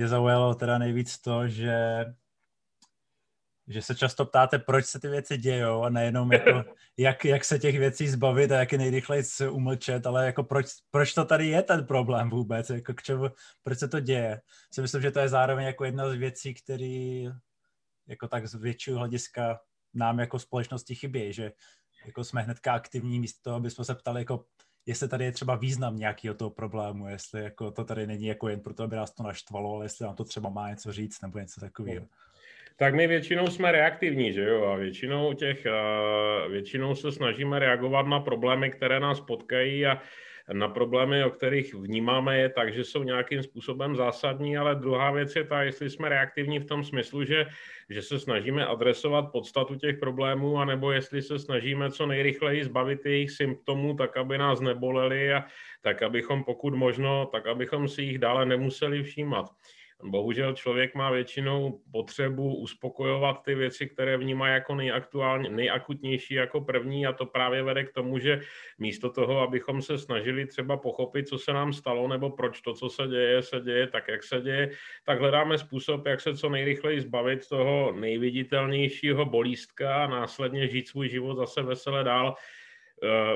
mě zaujalo teda nejvíc to, že že se často ptáte, proč se ty věci dějou a nejenom jako, jak, jak se těch věcí zbavit a jak je nejrychleji umlčet, ale jako proč, proč to tady je ten problém vůbec, jako k čemu, proč se to děje. Si myslím, že to je zároveň jako jedna z věcí, které jako tak z většího hlediska nám jako společnosti chybí, že jako jsme hnedka aktivní místo toho, aby jsme se ptali, jako, jestli tady je třeba význam nějakého toho problému, jestli jako to tady není jako jen proto, aby nás to naštvalo, ale jestli nám to třeba má něco říct nebo něco takového. Tak my většinou jsme reaktivní, že jo, a většinou těch, většinou se snažíme reagovat na problémy, které nás potkají a na problémy, o kterých vnímáme je tak, že jsou nějakým způsobem zásadní, ale druhá věc je ta, jestli jsme reaktivní v tom smyslu, že, že se snažíme adresovat podstatu těch problémů, anebo jestli se snažíme co nejrychleji zbavit jejich symptomů, tak aby nás neboleli a tak abychom pokud možno, tak abychom si jich dále nemuseli všímat. Bohužel člověk má většinou potřebu uspokojovat ty věci, které vnímá jako nejaktuální, nejakutnější jako první a to právě vede k tomu, že místo toho, abychom se snažili třeba pochopit, co se nám stalo nebo proč to, co se děje, se děje tak, jak se děje, tak hledáme způsob, jak se co nejrychleji zbavit toho nejviditelnějšího bolístka a následně žít svůj život zase vesele dál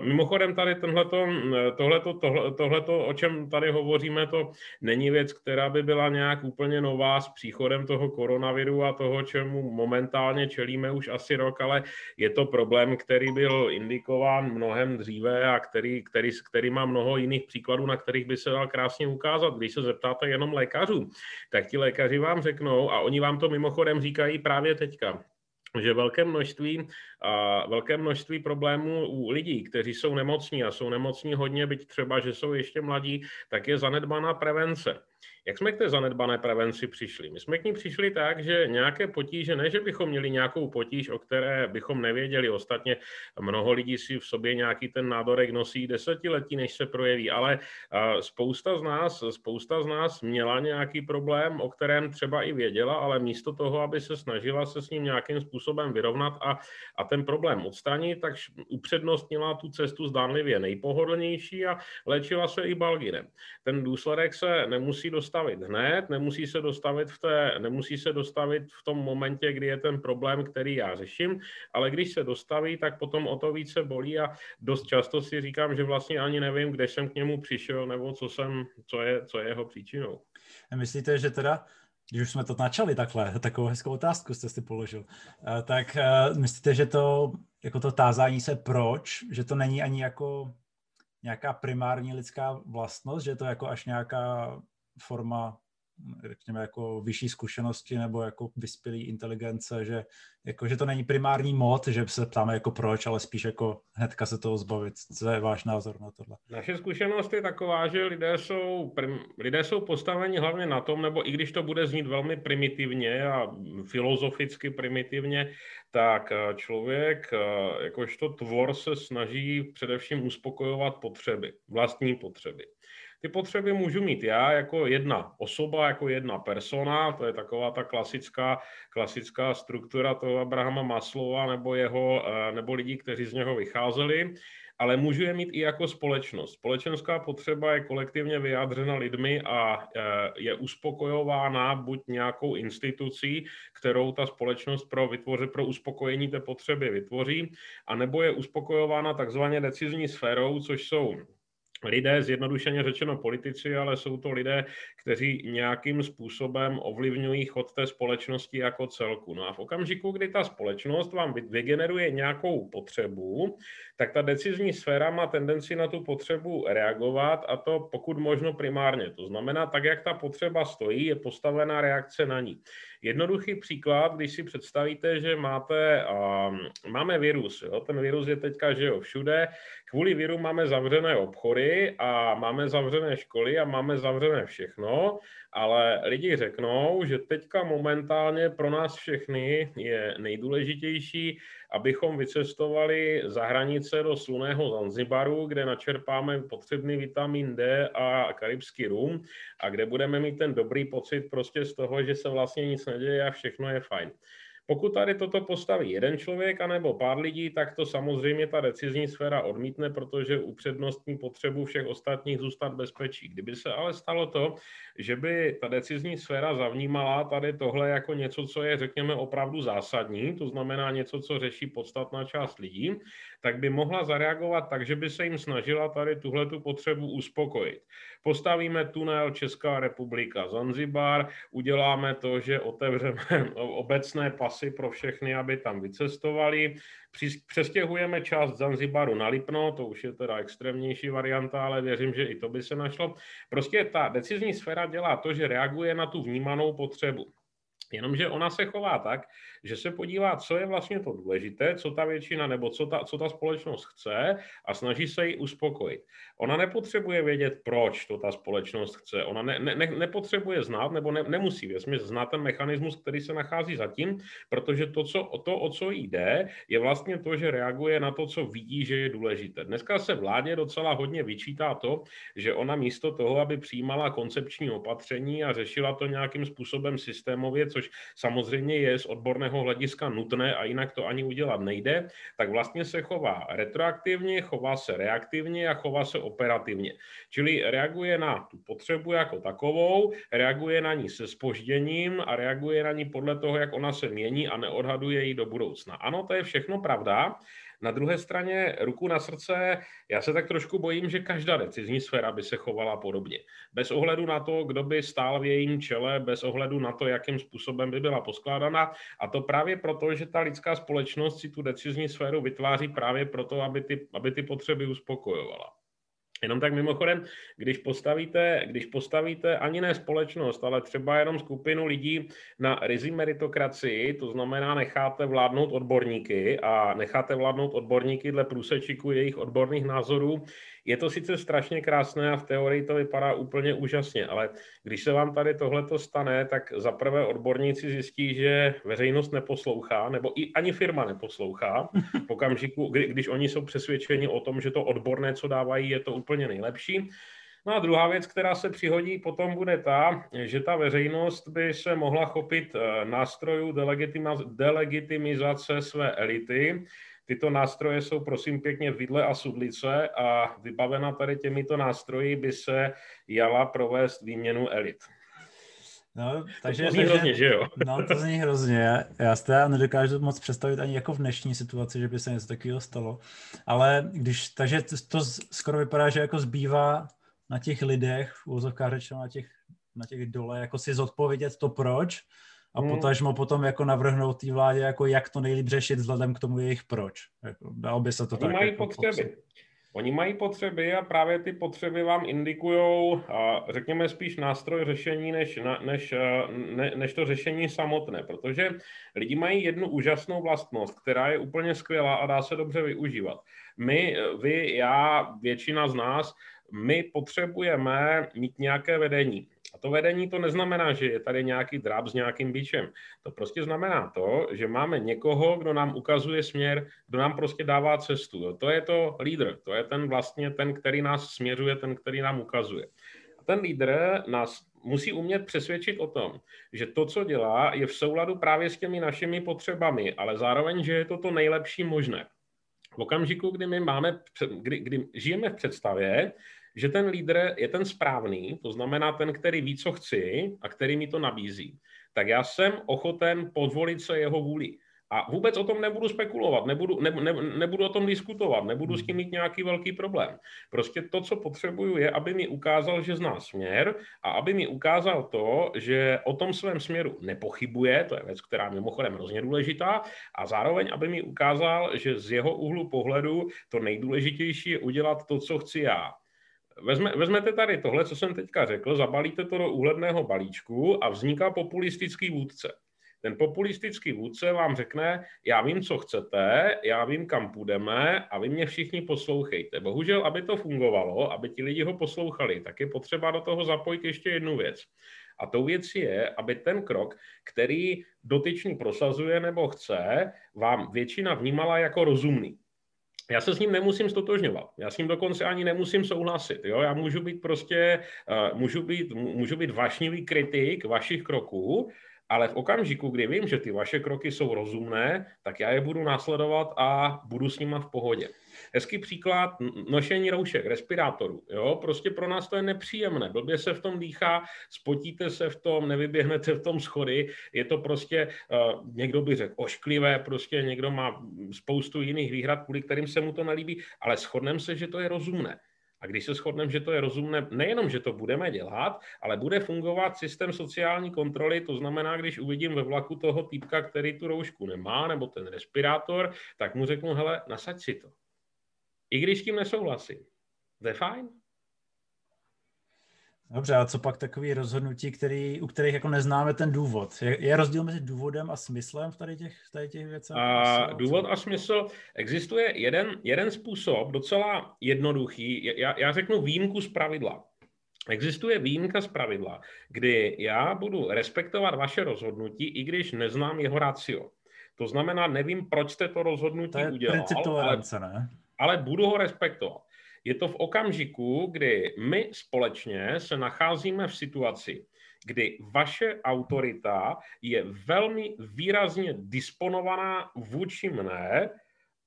mimochodem tady tenhleto, eh, tohleto, tohle, tohleto, o čem tady hovoříme, to není věc, která by byla nějak úplně nová s příchodem toho koronaviru a toho, čemu momentálně čelíme už asi rok, ale je to problém, který byl indikován mnohem dříve a který, který, který má mnoho jiných příkladů, na kterých by se dal krásně ukázat. Když se zeptáte jenom lékařů, tak ti lékaři vám řeknou, a oni vám to mimochodem říkají právě teďka, že velké množství, a velké množství problémů u lidí, kteří jsou nemocní a jsou nemocní hodně, byť třeba, že jsou ještě mladí, tak je zanedbaná prevence. Jak jsme k té zanedbané prevenci přišli? My jsme k ní přišli tak, že nějaké potíže, ne, že bychom měli nějakou potíž, o které bychom nevěděli. Ostatně mnoho lidí si v sobě nějaký ten nádorek nosí desetiletí, než se projeví, ale spousta z nás, spousta z nás měla nějaký problém, o kterém třeba i věděla, ale místo toho, aby se snažila se s ním nějakým způsobem vyrovnat a, a ten problém odstranit, tak upřednostnila tu cestu zdánlivě nejpohodlnější a léčila se i balginem. Ten důsledek se nemusí dostavit hned, nemusí se dostavit v, té, nemusí se dostavit v tom momentě, kdy je ten problém, který já řeším, ale když se dostaví, tak potom o to více bolí a dost často si říkám, že vlastně ani nevím, kde jsem k němu přišel nebo co, jsem, co, je, co je jeho příčinou. Myslíte, že teda když už jsme to načali takhle, takovou hezkou otázku jste si položil, eh, tak eh, myslíte, že to, jako to tázání se proč, že to není ani jako nějaká primární lidská vlastnost, že to jako až nějaká forma řekněme, jako vyšší zkušenosti nebo jako vyspělý inteligence, že, jako, že to není primární mod, že se ptáme jako proč, ale spíš jako hnedka se toho zbavit. Co je váš názor na tohle? Naše zkušenost je taková, že lidé jsou, prim, lidé jsou postaveni hlavně na tom, nebo i když to bude znít velmi primitivně a filozoficky primitivně, tak eh, člověk eh, jakožto tvor se snaží především uspokojovat potřeby, vlastní potřeby. Ty potřeby můžu mít já jako jedna osoba, jako jedna persona, to je taková ta klasická, klasická struktura toho Abrahama Maslova nebo, jeho, eh, nebo lidí, kteří z něho vycházeli, ale můžu je mít i jako společnost. Společenská potřeba je kolektivně vyjádřena lidmi a eh, je uspokojována buď nějakou institucí, kterou ta společnost pro, vytvoře, pro uspokojení té potřeby vytvoří, anebo je uspokojována takzvaně decizní sférou, což jsou lidé, zjednodušeně řečeno politici, ale jsou to lidé, kteří nějakým způsobem ovlivňují chod té společnosti jako celku. No a v okamžiku, kdy ta společnost vám vygeneruje nějakou potřebu, tak ta decizní sféra má tendenci na tu potřebu reagovat a to pokud možno primárně. To znamená, tak jak ta potřeba stojí, je postavená reakce na ní. Jednoduchý příklad, když si představíte, že máte, um, máme virus, jo? ten virus je teďka že jo, všude, kvůli viru máme zavřené obchody a máme zavřené školy a máme zavřené všechno, ale lidi řeknou, že teďka momentálně pro nás všechny je nejdůležitější, abychom vycestovali za hranice do sluného Zanzibaru, kde načerpáme potřebný vitamin D a karibský rum a kde budeme mít ten dobrý pocit prostě z toho, že se vlastně nic neděje a všechno je fajn. Pokud tady toto postaví jeden člověk anebo pár lidí, tak to samozřejmě ta decizní sféra odmítne, protože upřednostní potřebu všech ostatních zůstat bezpečí. Kdyby se ale stalo to, že by ta decizní sféra zavnímala tady tohle jako něco, co je, řekněme, opravdu zásadní, to znamená něco, co řeší podstatná část lidí, tak by mohla zareagovat tak, že by se jim snažila tady tuhle tu potřebu uspokojit. Postavíme tunel Česká republika Zanzibar, uděláme to, že otevřeme obecné pasy pro všechny, aby tam vycestovali, přestěhujeme část Zanzibaru na Lipno, to už je teda extrémnější varianta, ale věřím, že i to by se našlo. Prostě ta decizní sféra dělá to, že reaguje na tu vnímanou potřebu. Jenomže ona se chová tak, že se podívá, co je vlastně to důležité, co ta většina nebo co ta, co ta společnost chce a snaží se ji uspokojit. Ona nepotřebuje vědět, proč to ta společnost chce. Ona ne, ne, nepotřebuje znát nebo ne, nemusí věsmě znát ten mechanismus, který se nachází zatím, protože to, co, to, o co jde, je vlastně to, že reaguje na to, co vidí, že je důležité. Dneska se vládě docela hodně vyčítá to, že ona místo toho, aby přijímala koncepční opatření a řešila to nějakým způsobem systémově, což samozřejmě je z odborného hlediska nutné a jinak to ani udělat nejde, tak vlastně se chová retroaktivně, chová se reaktivně a chová se operativně. Čili reaguje na tu potřebu jako takovou, reaguje na ní se spožděním a reaguje na ní podle toho, jak ona se mění a neodhaduje ji do budoucna. Ano, to je všechno pravda, na druhé straně, ruku na srdce, já se tak trošku bojím, že každá decizní sféra by se chovala podobně. Bez ohledu na to, kdo by stál v jejím čele, bez ohledu na to, jakým způsobem by byla poskládána. A to právě proto, že ta lidská společnost si tu decizní sféru vytváří právě proto, aby ty, aby ty potřeby uspokojovala. Jenom tak mimochodem, když postavíte, když postavíte ani ne společnost, ale třeba jenom skupinu lidí na rizí meritokracii, to znamená necháte vládnout odborníky a necháte vládnout odborníky dle průsečíku jejich odborných názorů, je to sice strašně krásné a v teorii to vypadá úplně úžasně, ale když se vám tady tohleto stane, tak zaprvé odborníci zjistí, že veřejnost neposlouchá, nebo i ani firma neposlouchá v okamžiku, kdy, když oni jsou přesvědčeni o tom, že to odborné, co dávají, je to úplně nejlepší. No a druhá věc, která se přihodí potom, bude ta, že ta veřejnost by se mohla chopit eh, nástrojů delegitimizace své elity, Tyto nástroje jsou prosím pěkně vidle a sudlice a vybavena tady těmito nástroji by se jala provést výměnu elit. No, takže, to zní takže, hrozně, že jo? No, to zní hrozně. Já si teda nedokážu moc představit ani jako v dnešní situaci, že by se něco takového stalo. Ale když, takže to skoro vypadá, že jako zbývá na těch lidech, v úzovkách řečeno na těch, na těch dole, jako si zodpovědět to proč a hmm. potažmo potom jako navrhnout té vládě, jako jak to nejlíp řešit vzhledem k tomu jejich proč. Jako, dalo by se to Oni tak mají jako potřeby. Popsat. Oni mají potřeby a právě ty potřeby vám indikují, řekněme spíš nástroj řešení, než, než, ne, než to řešení samotné, protože lidi mají jednu úžasnou vlastnost, která je úplně skvělá a dá se dobře využívat. My, vy, já, většina z nás, my potřebujeme mít nějaké vedení. A to vedení to neznamená, že je tady nějaký dráb s nějakým bičem. To prostě znamená to, že máme někoho, kdo nám ukazuje směr, kdo nám prostě dává cestu. To je to lídr, to je ten vlastně ten, který nás směřuje, ten, který nám ukazuje. A ten lídr nás musí umět přesvědčit o tom, že to, co dělá, je v souladu právě s těmi našimi potřebami, ale zároveň, že je to to nejlepší možné. V okamžiku, kdy my máme, kdy, kdy žijeme v představě, že ten lídr je ten správný, to znamená ten, který ví, co chci a který mi to nabízí, tak já jsem ochoten podvolit se jeho vůli. A vůbec o tom nebudu spekulovat, nebudu, ne, ne, nebudu o tom diskutovat, nebudu s tím mít nějaký velký problém. Prostě to, co potřebuju, je, aby mi ukázal, že zná směr a aby mi ukázal to, že o tom svém směru nepochybuje, to je věc, která mimochodem hrozně důležitá, a zároveň, aby mi ukázal, že z jeho úhlu pohledu to nejdůležitější je udělat to, co chci já. Vezme, vezmete tady tohle, co jsem teďka řekl, zabalíte to do úhledného balíčku a vzniká populistický vůdce. Ten populistický vůdce vám řekne, já vím, co chcete, já vím, kam půjdeme a vy mě všichni poslouchejte. Bohužel, aby to fungovalo, aby ti lidi ho poslouchali, tak je potřeba do toho zapojit ještě jednu věc. A tou věcí je, aby ten krok, který dotyčný prosazuje nebo chce, vám většina vnímala jako rozumný já se s ním nemusím stotožňovat. Já s ním dokonce ani nemusím souhlasit. Jo? Já můžu být prostě, uh, můžu být, můžu být vašnivý kritik vašich kroků, ale v okamžiku, kdy vím, že ty vaše kroky jsou rozumné, tak já je budu následovat a budu s nima v pohodě. Hezký příklad, nošení roušek, respirátorů. Jo? Prostě pro nás to je nepříjemné. Blbě se v tom dýchá, spotíte se v tom, nevyběhnete v tom schody. Je to prostě, uh, někdo by řekl, ošklivé, prostě někdo má spoustu jiných výhrad, kvůli kterým se mu to nelíbí, ale shodneme se, že to je rozumné. A když se shodneme, že to je rozumné, nejenom, že to budeme dělat, ale bude fungovat systém sociální kontroly, to znamená, když uvidím ve vlaku toho týpka, který tu roušku nemá, nebo ten respirátor, tak mu řeknu, hele, nasaď si to. I když s tím nesouhlasím. To je fajn. Dobře, a co pak takový rozhodnutí, který, u kterých jako neznáme ten důvod? Je, je rozdíl mezi důvodem a smyslem v tady těch, v tady těch věcech? A důvod a smysl, existuje jeden, jeden způsob, docela jednoduchý, já, já řeknu výjimku z pravidla. Existuje výjimka z pravidla, kdy já budu respektovat vaše rozhodnutí, i když neznám jeho ratio. To znamená, nevím, proč jste to rozhodnutí to je udělal, ale, ne? ale budu ho respektovat. Je to v okamžiku, kdy my společně se nacházíme v situaci, kdy vaše autorita je velmi výrazně disponovaná vůči mne,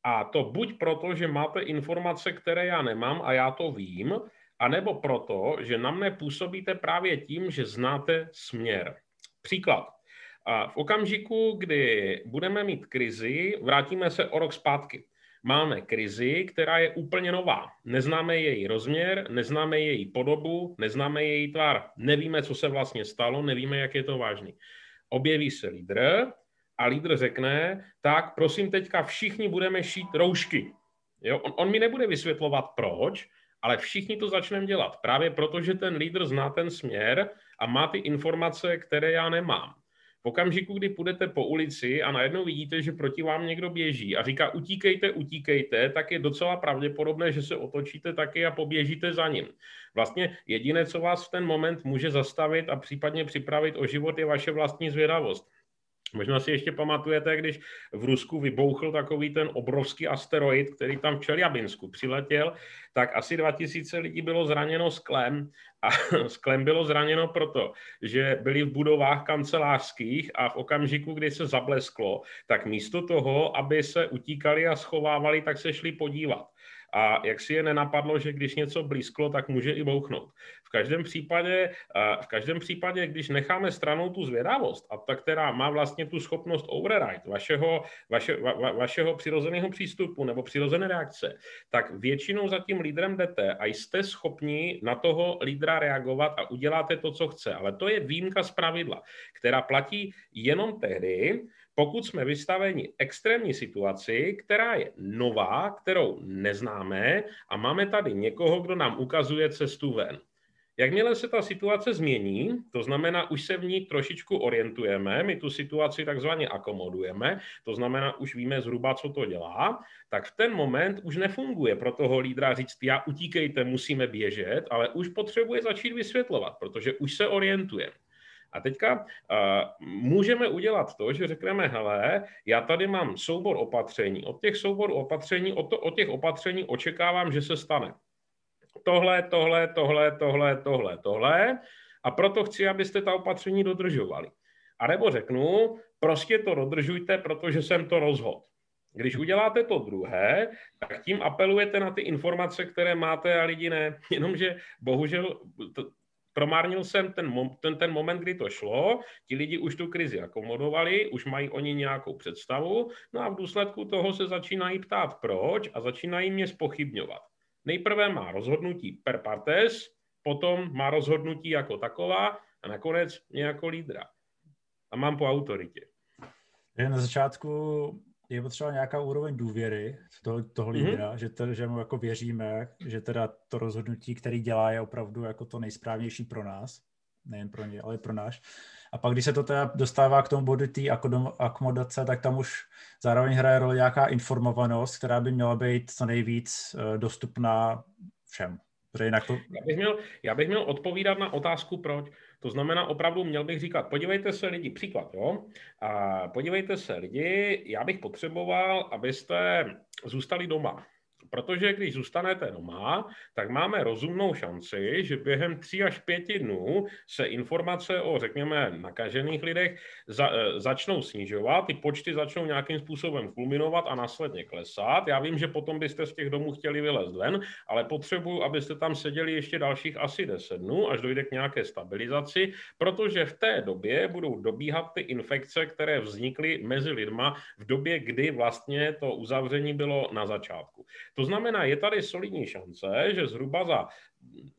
a to buď proto, že máte informace, které já nemám a já to vím, anebo proto, že na mne působíte právě tím, že znáte směr. Příklad. V okamžiku, kdy budeme mít krizi, vrátíme se o rok zpátky máme krizi, která je úplně nová. Neznáme její rozměr, neznáme její podobu, neznáme její tvar. Nevíme, co se vlastně stalo, nevíme, jak je to vážný. Objeví se lídr a lídr řekne, tak prosím teďka všichni budeme šít roušky. Jo? On, on mi nebude vysvětlovat proč, ale všichni to začneme dělat. Právě proto, že ten lídr zná ten směr a má ty informace, které já nemám. Okamžiku, kdy půjdete po ulici a najednou vidíte, že proti vám někdo běží a říká utíkejte, utíkejte, tak je docela pravděpodobné, že se otočíte taky a poběžíte za ním. Vlastně jediné, co vás v ten moment může zastavit a případně připravit o život, je vaše vlastní zvědavost. Možná si ještě pamatujete, když v Rusku vybouchl takový ten obrovský asteroid, který tam v Čeljabinsku přiletěl, tak asi 2000 lidí bylo zraněno sklem a sklem bylo zraněno proto, že byli v budovách kancelářských a v okamžiku, kdy se zablesklo, tak místo toho, aby se utíkali a schovávali, tak se šli podívat a jak si je nenapadlo, že když něco blízklo, tak může i bouchnout. V každém případě, v každém případě když necháme stranou tu zvědavost, a ta, která má vlastně tu schopnost override vašeho, vaše, va, vašeho přirozeného přístupu nebo přirozené reakce, tak většinou za tím lídrem jdete a jste schopni na toho lídra reagovat a uděláte to, co chce. Ale to je výjimka z pravidla, která platí jenom tehdy, pokud jsme vystaveni extrémní situaci, která je nová, kterou neznáme a máme tady někoho, kdo nám ukazuje cestu ven. Jakmile se ta situace změní, to znamená, už se v ní trošičku orientujeme, my tu situaci takzvaně akomodujeme, to znamená, už víme zhruba, co to dělá, tak v ten moment už nefunguje pro toho lídra říct, já utíkejte, musíme běžet, ale už potřebuje začít vysvětlovat, protože už se orientuje. A teďka uh, můžeme udělat to, že řekneme, hele, já tady mám soubor opatření. Od těch souborů opatření, od, to, od těch opatření očekávám, že se stane tohle, tohle, tohle, tohle, tohle, tohle a proto chci, abyste ta opatření dodržovali. A nebo řeknu, prostě to dodržujte, protože jsem to rozhodl. Když uděláte to druhé, tak tím apelujete na ty informace, které máte a lidi ne. Jenomže bohužel Promárnil jsem ten, ten, ten moment, kdy to šlo, ti lidi už tu krizi akomodovali, už mají oni nějakou představu, no a v důsledku toho se začínají ptát proč a začínají mě spochybňovat. Nejprve má rozhodnutí per partes, potom má rozhodnutí jako taková a nakonec mě jako lídra. A mám po autoritě. Na začátku je potřeba nějaká úroveň důvěry toho, toho mhm. lídra, mm-hmm. že, to, že mu jako věříme, že teda to rozhodnutí, který dělá, je opravdu jako to nejsprávnější pro nás, nejen pro ně, ale i pro náš. A pak, když se to teda dostává k tomu bodu té akomodace, tak tam už zároveň hraje roli nějaká informovanost, která by měla být co nejvíc uh, dostupná všem. Jinak to... já, bych měl, já bych měl odpovídat na otázku proč. To znamená, opravdu měl bych říkat, podívejte se lidi, příklad, jo? A podívejte se lidi, já bych potřeboval, abyste zůstali doma. Protože když zůstanete doma, tak máme rozumnou šanci, že během tří až pěti dnů se informace o, řekněme, nakažených lidech za, e, začnou snižovat, ty počty začnou nějakým způsobem kulminovat a následně klesat. Já vím, že potom byste z těch domů chtěli vylézt ven, ale potřebuju, abyste tam seděli ještě dalších asi 10 dnů, až dojde k nějaké stabilizaci, protože v té době budou dobíhat ty infekce, které vznikly mezi lidma v době, kdy vlastně to uzavření bylo na začátku. To znamená, je tady solidní šance, že zhruba za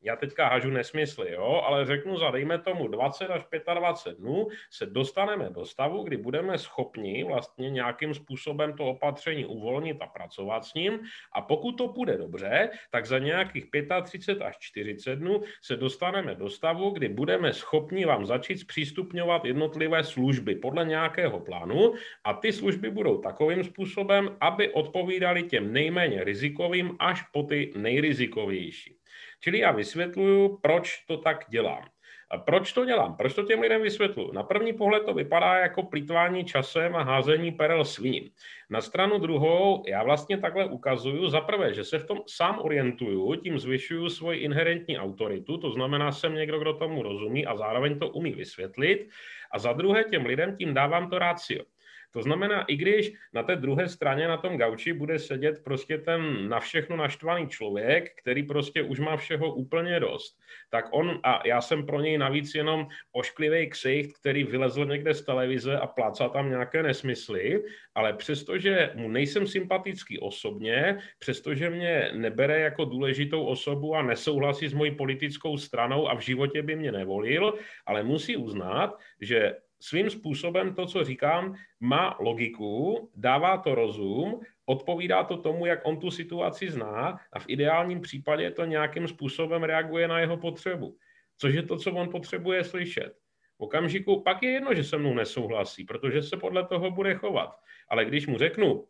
já teďka hažu nesmysly, jo, ale řeknu za, dejme tomu, 20 až 25 dnů se dostaneme do stavu, kdy budeme schopni vlastně nějakým způsobem to opatření uvolnit a pracovat s ním a pokud to půjde dobře, tak za nějakých 35 až 40 dnů se dostaneme do stavu, kdy budeme schopni vám začít zpřístupňovat jednotlivé služby podle nějakého plánu a ty služby budou takovým způsobem, aby odpovídaly těm nejméně rizikovým až po ty nejrizikovější. Čili já vysvětluju, proč to tak dělám. A proč to dělám? Proč to těm lidem vysvětluju? Na první pohled to vypadá jako plítvání časem a házení perel sviním. Na stranu druhou já vlastně takhle ukazuju za prvé, že se v tom sám orientuju, tím zvyšuju svoji inherentní autoritu, to znamená, jsem někdo, kdo tomu rozumí a zároveň to umí vysvětlit. A za druhé těm lidem tím dávám to rácio. To znamená, i když na té druhé straně na tom gauči bude sedět prostě ten na všechno naštvaný člověk, který prostě už má všeho úplně dost, tak on, a já jsem pro něj navíc jenom ošklivý ksicht, který vylezl někde z televize a plácá tam nějaké nesmysly, ale přestože mu nejsem sympatický osobně, přestože mě nebere jako důležitou osobu a nesouhlasí s mojí politickou stranou a v životě by mě nevolil, ale musí uznat, že svým způsobem to, co říkám, má logiku, dává to rozum, odpovídá to tomu, jak on tu situaci zná a v ideálním případě to nějakým způsobem reaguje na jeho potřebu. Což je to, co on potřebuje slyšet. V okamžiku pak je jedno, že se mnou nesouhlasí, protože se podle toho bude chovat. Ale když mu řeknu,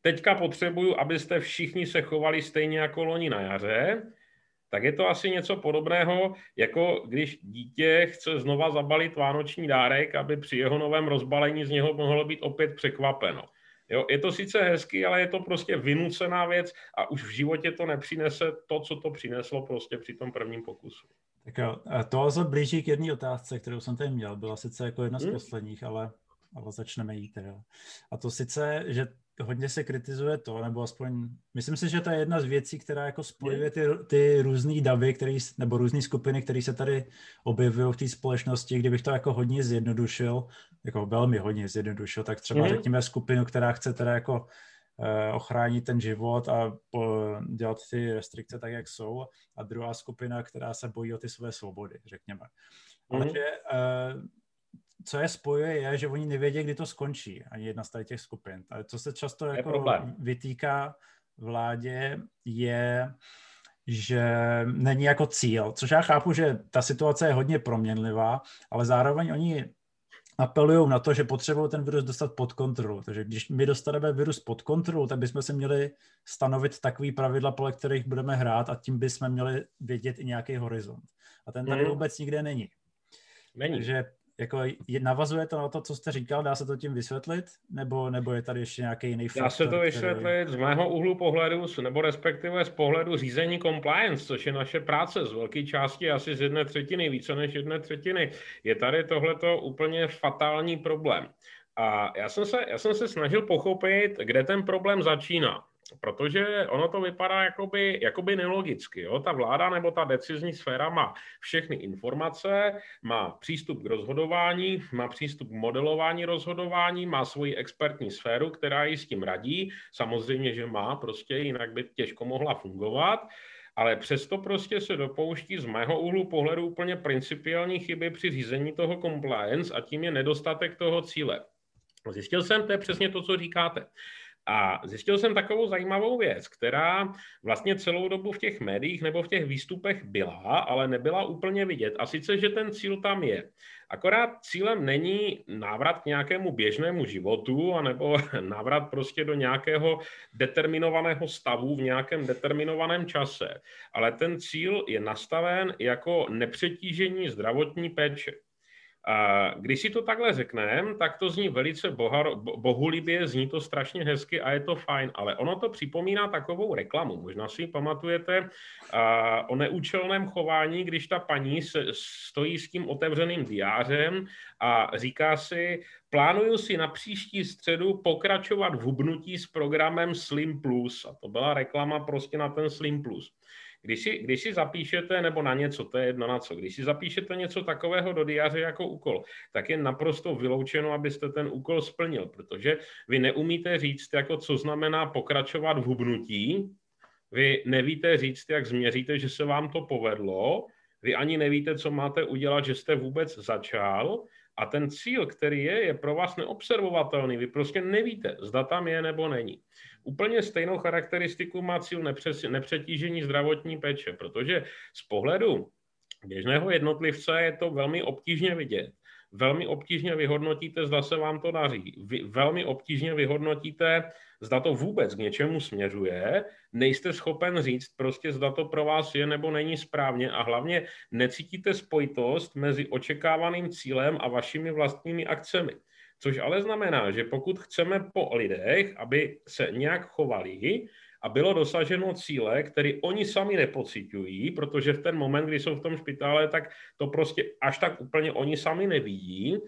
teďka potřebuju, abyste všichni se chovali stejně jako loni na jaře, tak je to asi něco podobného, jako když dítě chce znova zabalit vánoční dárek, aby při jeho novém rozbalení z něho mohlo být opět překvapeno. Jo, je to sice hezký, ale je to prostě vynucená věc a už v životě to nepřinese to, co to přineslo prostě při tom prvním pokusu. Tak jo, to se blíží k jedné otázce, kterou jsem tady měl. Byla sice jako jedna z hmm. posledních, ale, ale začneme jít. Jo. A to sice, že hodně se kritizuje to, nebo aspoň, myslím si, že to je jedna z věcí, která jako spojuje ty, ty různé davy, který, nebo různé skupiny, které se tady objevují v té společnosti, kdybych to jako hodně zjednodušil, jako velmi hodně zjednodušil, tak třeba mm. řekněme skupinu, která chce teda jako eh, ochránit ten život a po, dělat ty restrikce tak, jak jsou, a druhá skupina, která se bojí o ty své svobody, řekněme. Mm. Ale že eh, co je spojuje, je, že oni nevědí, kdy to skončí, ani jedna z těch skupin. Ale co se často jako problém. vytýká vládě, je, že není jako cíl, což já chápu, že ta situace je hodně proměnlivá, ale zároveň oni apelují na to, že potřebují ten virus dostat pod kontrolu. Takže když my dostaneme virus pod kontrolu, tak bychom si měli stanovit takový pravidla, podle kterých budeme hrát a tím bychom měli vědět i nějaký horizont. A ten tady mm. vůbec nikde není. Není. Takže jako je, navazuje to na to, co jste říkal, dá se to tím vysvětlit, nebo, nebo je tady ještě nějaký jiný faktor? Dá se to vysvětlit který... z mého úhlu pohledu, nebo respektive z pohledu řízení compliance, což je naše práce z velké části, asi z jedné třetiny, více než jedné třetiny. Je tady tohleto úplně fatální problém. A já jsem se, já jsem se snažil pochopit, kde ten problém začíná. Protože ono to vypadá jakoby, jakoby nelogicky. Jo? Ta vláda nebo ta decizní sféra má všechny informace, má přístup k rozhodování, má přístup k modelování rozhodování, má svoji expertní sféru, která ji s tím radí. Samozřejmě, že má, prostě jinak by těžko mohla fungovat ale přesto prostě se dopouští z mého úhlu pohledu úplně principiální chyby při řízení toho compliance a tím je nedostatek toho cíle. Zjistil jsem, to je přesně to, co říkáte. A zjistil jsem takovou zajímavou věc, která vlastně celou dobu v těch médiích nebo v těch výstupech byla, ale nebyla úplně vidět. A sice, že ten cíl tam je. Akorát cílem není návrat k nějakému běžnému životu, anebo návrat prostě do nějakého determinovaného stavu v nějakém determinovaném čase. Ale ten cíl je nastaven jako nepřetížení zdravotní péče. Když si to takhle řekneme, tak to zní velice bohar, bohulibě, zní to strašně hezky a je to fajn, ale ono to připomíná takovou reklamu. Možná si pamatujete o neúčelném chování, když ta paní stojí s tím otevřeným diářem a říká si, plánuju si na příští středu pokračovat v hubnutí s programem Slim Plus. A to byla reklama prostě na ten Slim Plus. Když si, když si zapíšete, nebo na něco, to je jedno na co, když si zapíšete něco takového do diáře jako úkol, tak je naprosto vyloučeno, abyste ten úkol splnil, protože vy neumíte říct, jako co znamená pokračovat v hubnutí, vy nevíte říct, jak změříte, že se vám to povedlo, vy ani nevíte, co máte udělat, že jste vůbec začal a ten cíl, který je, je pro vás neobservovatelný. Vy prostě nevíte, zda tam je nebo není. Úplně stejnou charakteristiku má cíl nepřetížení zdravotní péče, protože z pohledu běžného jednotlivce je to velmi obtížně vidět. Velmi obtížně vyhodnotíte, zda se vám to daří. Vy velmi obtížně vyhodnotíte, zda to vůbec k něčemu směřuje. Nejste schopen říct prostě, zda to pro vás je nebo není správně a hlavně necítíte spojitost mezi očekávaným cílem a vašimi vlastními akcemi. Což ale znamená, že pokud chceme po lidech, aby se nějak chovali a bylo dosaženo cíle, který oni sami nepocitují, protože v ten moment, kdy jsou v tom špitále, tak to prostě až tak úplně oni sami nevidí,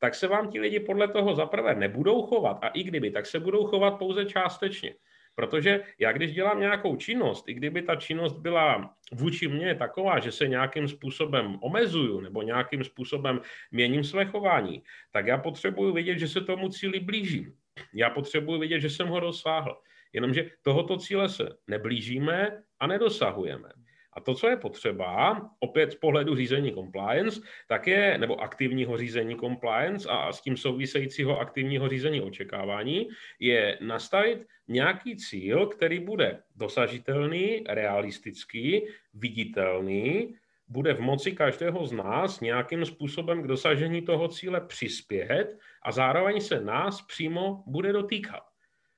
tak se vám ti lidi podle toho zaprvé nebudou chovat a i kdyby, tak se budou chovat pouze částečně. Protože já když dělám nějakou činnost, i kdyby ta činnost byla vůči mně taková, že se nějakým způsobem omezuju nebo nějakým způsobem měním své chování, tak já potřebuju vědět, že se tomu cíli blížím. Já potřebuju vědět, že jsem ho dosáhl. Jenomže tohoto cíle se neblížíme a nedosahujeme. A to, co je potřeba, opět z pohledu řízení compliance, tak je, nebo aktivního řízení compliance a s tím souvisejícího aktivního řízení očekávání, je nastavit nějaký cíl, který bude dosažitelný, realistický, viditelný, bude v moci každého z nás nějakým způsobem k dosažení toho cíle přispět a zároveň se nás přímo bude dotýkat.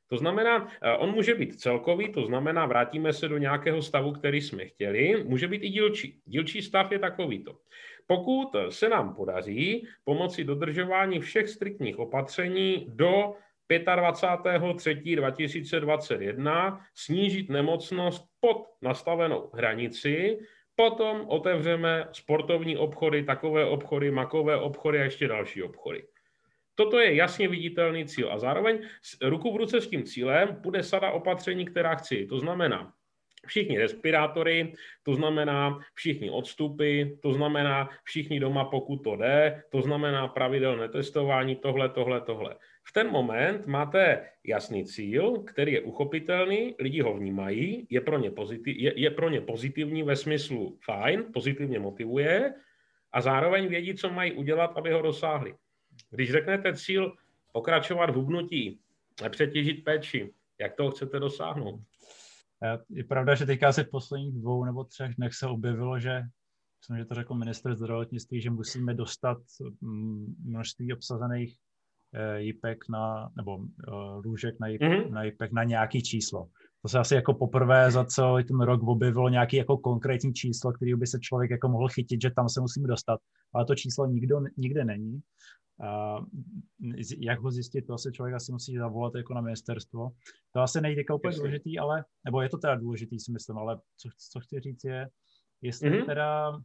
To znamená, eh, on může být celkový, to znamená, vrátíme se do nějakého stavu, který jsme chtěli, může být i dílčí. Dílčí stav je takovýto. Pokud se nám podaří pomocí dodržování všech striktních opatření do 25.3.2021 snížit nemocnost pod nastavenou hranici, potom otevřeme sportovní obchody, takové obchody, makové obchody a ještě další obchody. Toto je jasně viditelný cíl a zároveň ruku v ruce s tím cílem bude sada opatření, která chci. To znamená všichni respirátory, to znamená všichni odstupy, to znamená všichni doma, pokud to jde, to znamená pravidelné testování, tohle, tohle, tohle. V ten moment máte jasný cíl, který je uchopitelný, lidi ho vnímají, je pro ně, pozitiv, je, je pro ně pozitivní ve smyslu fajn, pozitivně motivuje a zároveň vědí, co mají udělat, aby ho dosáhli. Když řeknete cíl pokračovat v hubnutí, nepřetěžit péči, jak toho chcete dosáhnout? Je pravda, že teďka se v posledních dvou nebo třech dnech se objevilo, že myslím, že to řekl minister zdravotnictví, že musíme dostat mm, množství obsazených eh, JIPek na, nebo eh, lůžek na, JIP, mm-hmm. na JIPek na nějaký číslo. To se asi jako poprvé za celý ten rok objevilo nějaký jako konkrétní číslo, který by se člověk jako mohl chytit, že tam se musíme dostat, ale to číslo nikdo, nikde není. Uh, jak ho zjistit, to asi člověk asi musí zavolat jako na ministerstvo. To asi nejde jako úplně důležitý, ale, nebo je to teda důležitý, si myslím, ale co, co chci říct je, jestli mm-hmm. teda,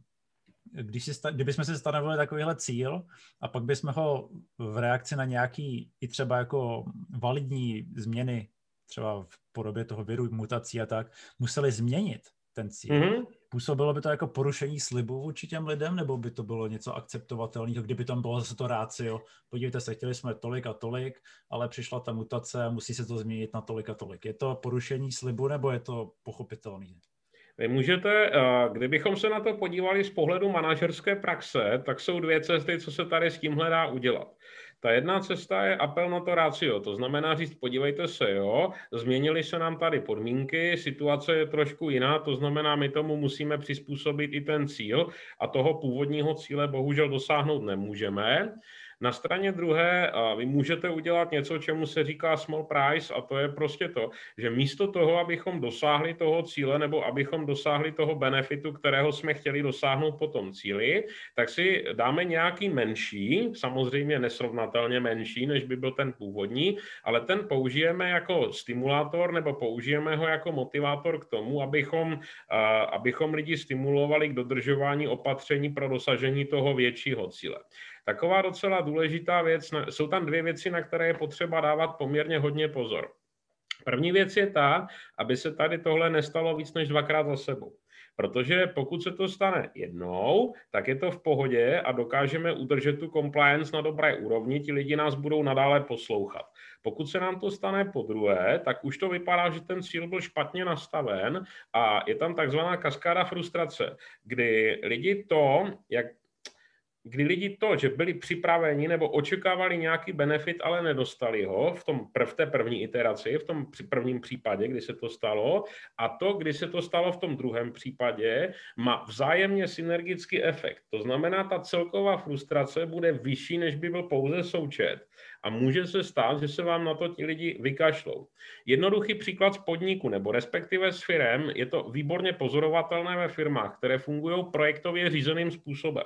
když si, kdybychom si stanovili takovýhle cíl a pak bychom ho v reakci na nějaký i třeba jako validní změny, třeba v podobě toho viru, mutací a tak, museli změnit ten cíl, mm-hmm Působilo by to jako porušení slibu vůči těm lidem, nebo by to bylo něco akceptovatelného, kdyby tam bylo zase to rácio, podívejte se, chtěli jsme tolik a tolik, ale přišla ta mutace a musí se to změnit na tolik a tolik. Je to porušení slibu, nebo je to pochopitelný? Vy můžete, eh, kdybychom se na to podívali z pohledu manažerské praxe, tak jsou dvě cesty, co se tady s tímhle dá udělat. Ta jedna cesta je apel na to ratio, to znamená říct, podívejte se, jo, změnily se nám tady podmínky, situace je trošku jiná, to znamená, my tomu musíme přizpůsobit i ten cíl a toho původního cíle bohužel dosáhnout nemůžeme. Na straně druhé vy můžete udělat něco, čemu se říká small price a to je prostě to, že místo toho, abychom dosáhli toho cíle nebo abychom dosáhli toho benefitu, kterého jsme chtěli dosáhnout po tom cíli, tak si dáme nějaký menší, samozřejmě nesrovnatelně menší, než by byl ten původní, ale ten použijeme jako stimulátor nebo použijeme ho jako motivátor k tomu, abychom, abychom lidi stimulovali k dodržování opatření pro dosažení toho většího cíle. Taková docela důležitá věc, jsou tam dvě věci, na které je potřeba dávat poměrně hodně pozor. První věc je ta, aby se tady tohle nestalo víc než dvakrát za sebou. Protože pokud se to stane jednou, tak je to v pohodě a dokážeme udržet tu compliance na dobré úrovni, ti lidi nás budou nadále poslouchat. Pokud se nám to stane po druhé, tak už to vypadá, že ten cíl byl špatně nastaven a je tam takzvaná kaskáda frustrace, kdy lidi to, jak kdy lidi to, že byli připraveni nebo očekávali nějaký benefit, ale nedostali ho v, tom, v té první iteraci, v tom prvním případě, kdy se to stalo, a to, kdy se to stalo v tom druhém případě, má vzájemně synergický efekt. To znamená, ta celková frustrace bude vyšší, než by byl pouze součet a může se stát, že se vám na to ti lidi vykašlou. Jednoduchý příklad z podniku nebo respektive s firem je to výborně pozorovatelné ve firmách, které fungují projektově řízeným způsobem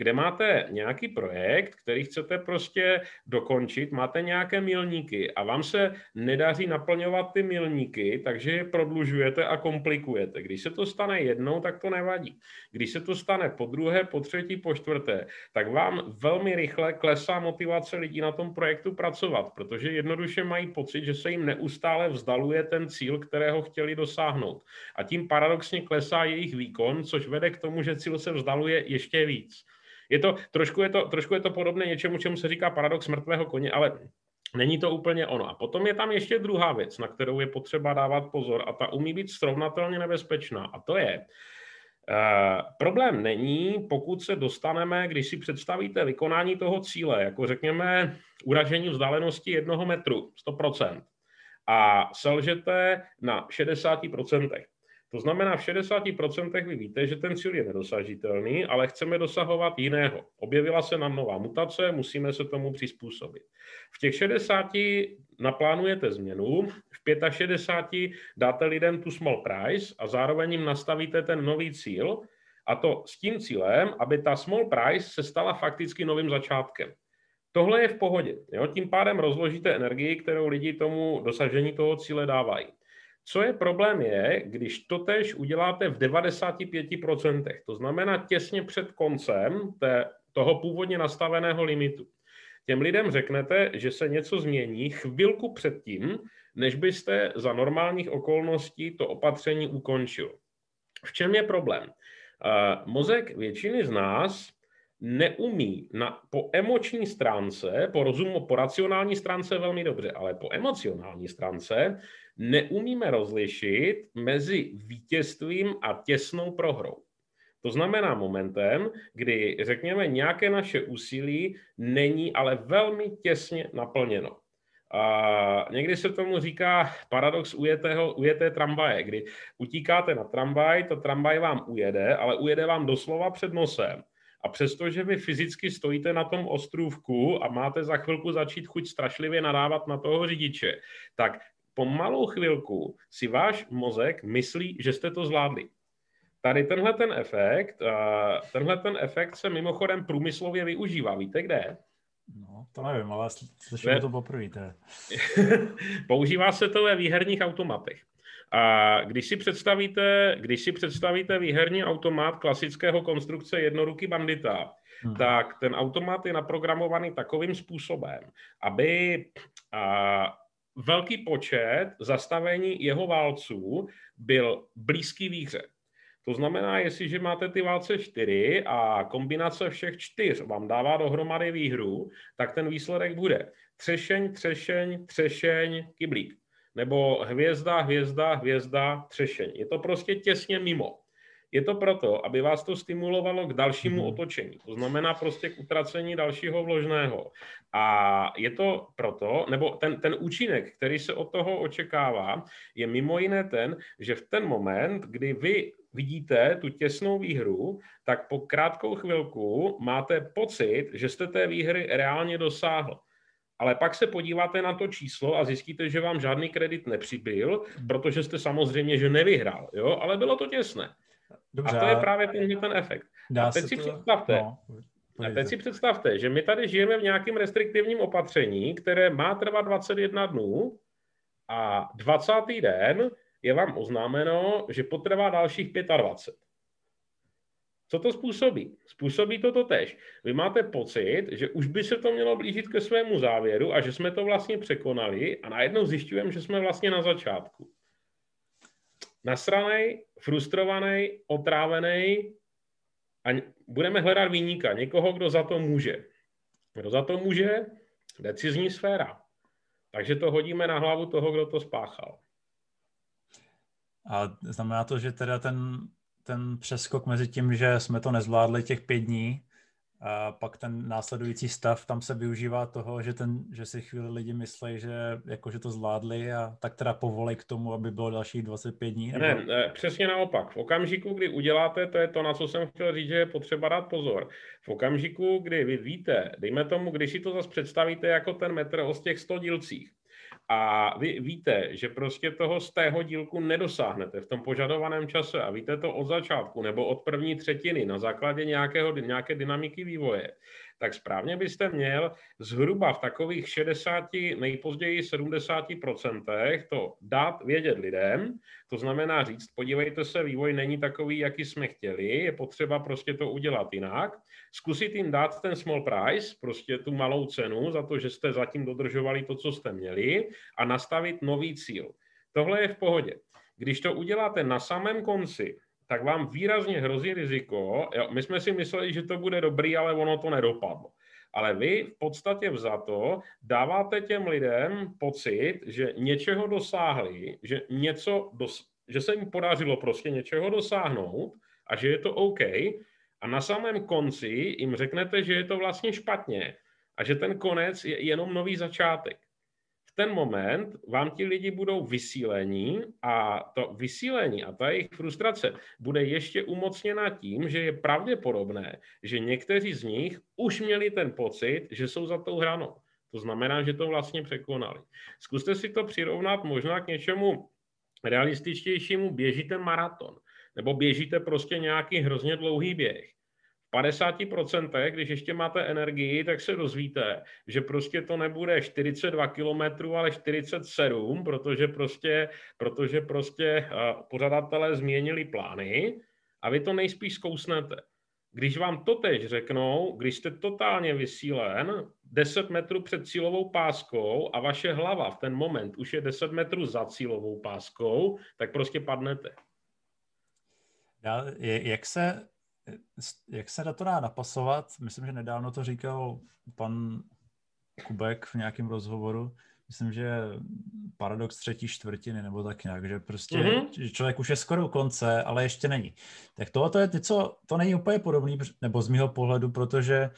kde máte nějaký projekt, který chcete prostě dokončit, máte nějaké milníky a vám se nedaří naplňovat ty milníky, takže je prodlužujete a komplikujete. Když se to stane jednou, tak to nevadí. Když se to stane po druhé, po třetí, po čtvrté, tak vám velmi rychle klesá motivace lidí na tom projektu pracovat, protože jednoduše mají pocit, že se jim neustále vzdaluje ten cíl, kterého chtěli dosáhnout. A tím paradoxně klesá jejich výkon, což vede k tomu, že cíl se vzdaluje ještě víc. Je to, trošku, je to, trošku je to podobné něčemu, čemu se říká paradox mrtvého koně, ale Není to úplně ono. A potom je tam ještě druhá věc, na kterou je potřeba dávat pozor a ta umí být srovnatelně nebezpečná. A to je, Uh, problém není, pokud se dostaneme, když si představíte vykonání toho cíle, jako řekněme uražení vzdálenosti jednoho metru, 100%, a selžete na 60%. To znamená, v 60% vy víte, že ten cíl je nedosažitelný, ale chceme dosahovat jiného. Objevila se nám nová mutace, musíme se tomu přizpůsobit. V těch 60 naplánujete změnu, v 65 dáte lidem tu small price a zároveň jim nastavíte ten nový cíl, a to s tím cílem, aby ta small price se stala fakticky novým začátkem. Tohle je v pohodě. Jo? Tím pádem rozložíte energii, kterou lidi tomu dosažení toho cíle dávají. Co je problém je, když to tež uděláte v 95%, to znamená těsně před koncem té, toho původně nastaveného limitu. Těm lidem řeknete, že se něco změní chvilku předtím, než byste za normálních okolností to opatření ukončil. V čem je problém? Uh, mozek většiny z nás neumí na, po emoční stránce, po rozumu, po racionální stránce velmi dobře, ale po emocionální stránce neumíme rozlišit mezi vítězstvím a těsnou prohrou. To znamená momentem, kdy, řekněme, nějaké naše úsilí není ale velmi těsně naplněno. A někdy se tomu říká paradox ujetého, ujeté tramvaje, kdy utíkáte na tramvaj, to tramvaj vám ujede, ale ujede vám doslova před nosem. A přestože vy fyzicky stojíte na tom ostrůvku a máte za chvilku začít chuť strašlivě nadávat na toho řidiče, tak po malou chvilku si váš mozek myslí, že jste to zvládli. Tady tenhle ten efekt, tenhle ten efekt se mimochodem průmyslově využívá. Víte kde? No, to nevím, ale slyším ve... to poprvé. Používá se to ve výherních automatech. A když si představíte, když si představíte výherní automat klasického konstrukce jednoruky bandita, hmm. tak ten automat je naprogramovaný takovým způsobem, aby a, velký počet zastavení jeho válců byl blízký výhře. To znamená, jestliže máte ty válce čtyři a kombinace všech čtyř vám dává dohromady výhru, tak ten výsledek bude třešeň, třešeň, třešeň, kyblík. Nebo hvězda, hvězda, hvězda, třešeň. Je to prostě těsně mimo. Je to proto, aby vás to stimulovalo k dalšímu mm-hmm. otočení. To znamená prostě k utracení dalšího vložného. A je to proto, nebo ten, ten účinek, který se od toho očekává, je mimo jiné ten, že v ten moment, kdy vy vidíte tu těsnou výhru, tak po krátkou chvilku máte pocit, že jste té výhry reálně dosáhl. Ale pak se podíváte na to číslo a zjistíte, že vám žádný kredit nepřibyl, protože jste samozřejmě, že nevyhrál, jo? ale bylo to těsné. Dobře, a to je právě ten, ten efekt. Dá a teď si to... představte, no, a teď si představte, že my tady žijeme v nějakém restriktivním opatření, které má trvat 21 dnů a 20. den je vám oznámeno, že potrvá dalších 25. Co to způsobí? Způsobí to to tež. Vy máte pocit, že už by se to mělo blížit ke svému závěru a že jsme to vlastně překonali a najednou zjišťujeme, že jsme vlastně na začátku. Nasranej, frustrovaný, otrávený a budeme hledat výníka, někoho, kdo za to může. Kdo za to může? Decizní sféra. Takže to hodíme na hlavu toho, kdo to spáchal. A znamená to, že teda ten, ten přeskok mezi tím, že jsme to nezvládli těch pět dní, a pak ten následující stav, tam se využívá toho, že, ten, že si chvíli lidi myslí, že, jako, že to zvládli a tak teda povolej k tomu, aby bylo dalších 25 dní? Nebo... Ne, přesně naopak. V okamžiku, kdy uděláte, to je to, na co jsem chtěl říct, že je potřeba dát pozor. V okamžiku, kdy vy víte, dejme tomu, když si to zase představíte jako ten metr o těch 100 dílcích, a vy víte, že prostě toho z tého dílku nedosáhnete v tom požadovaném čase. A víte to od začátku nebo od první třetiny na základě nějakého, nějaké dynamiky vývoje, tak správně byste měl zhruba v takových 60, nejpozději 70% to dát vědět lidem, to znamená říct, podívejte se, vývoj není takový, jaký jsme chtěli, je potřeba prostě to udělat jinak, zkusit jim dát ten small price, prostě tu malou cenu za to, že jste zatím dodržovali to, co jste měli a nastavit nový cíl. Tohle je v pohodě. Když to uděláte na samém konci, tak vám výrazně hrozí riziko. Jo, my jsme si mysleli, že to bude dobrý, ale ono to nedopadlo. Ale vy v podstatě vzato dáváte těm lidem pocit, že něčeho dosáhli, že, něco dos- že se jim podařilo prostě něčeho dosáhnout a že je to OK. A na samém konci jim řeknete, že je to vlastně špatně a že ten konec je jenom nový začátek ten moment vám ti lidi budou vysílení a to vysílení a ta jejich frustrace bude ještě umocněna tím, že je pravděpodobné, že někteří z nich už měli ten pocit, že jsou za tou hranou. To znamená, že to vlastně překonali. Zkuste si to přirovnat možná k něčemu realističtějšímu. Běžíte maraton nebo běžíte prostě nějaký hrozně dlouhý běh 50%, když ještě máte energii, tak se dozvíte, že prostě to nebude 42 km, ale 47, protože prostě, protože prostě eh, pořadatelé změnili plány a vy to nejspíš zkousnete. Když vám to teď řeknou, když jste totálně vysílen 10 metrů před cílovou páskou a vaše hlava v ten moment už je 10 metrů za cílovou páskou, tak prostě padnete. Jak se jak se na to dá napasovat? Myslím, že nedávno to říkal pan Kubek v nějakém rozhovoru. Myslím, že paradox třetí čtvrtiny nebo tak nějak, že prostě mm-hmm. člověk už je skoro u konce, ale ještě není. Tak tohle je něco, to není úplně podobný, nebo z mého pohledu, protože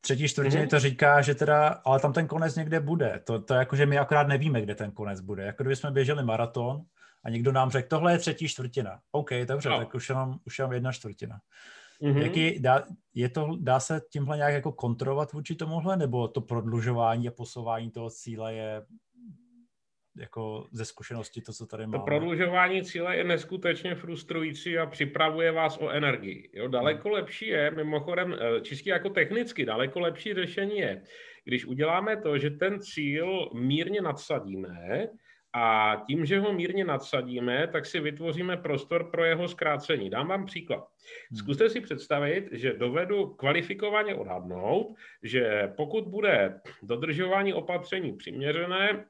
třetí čtvrtiny mm-hmm. to říká, že teda, ale tam ten konec někde bude. To, to je jako, že my akorát nevíme, kde ten konec bude. Jako kdyby jsme běželi maraton a někdo nám řekl, tohle je třetí čtvrtina. OK, dobře, no. tak už jenom, už jenom jedna čtvrtina. Mm-hmm. Jaký, dá, je to, dá se tímhle nějak jako kontrolovat vůči tomuhle, nebo to prodlužování a posouvání toho cíle je jako ze zkušenosti to, co tady máme? To prodlužování cíle je neskutečně frustrující a připravuje vás o energii. Jo, daleko hmm. lepší je, mimochodem, eh, čistě jako technicky, daleko lepší řešení je, když uděláme to, že ten cíl mírně nadsadíme, a tím, že ho mírně nadsadíme, tak si vytvoříme prostor pro jeho zkrácení. Dám vám příklad. Hmm. Zkuste si představit, že dovedu kvalifikovaně odhadnout, že pokud bude dodržování opatření přiměřené,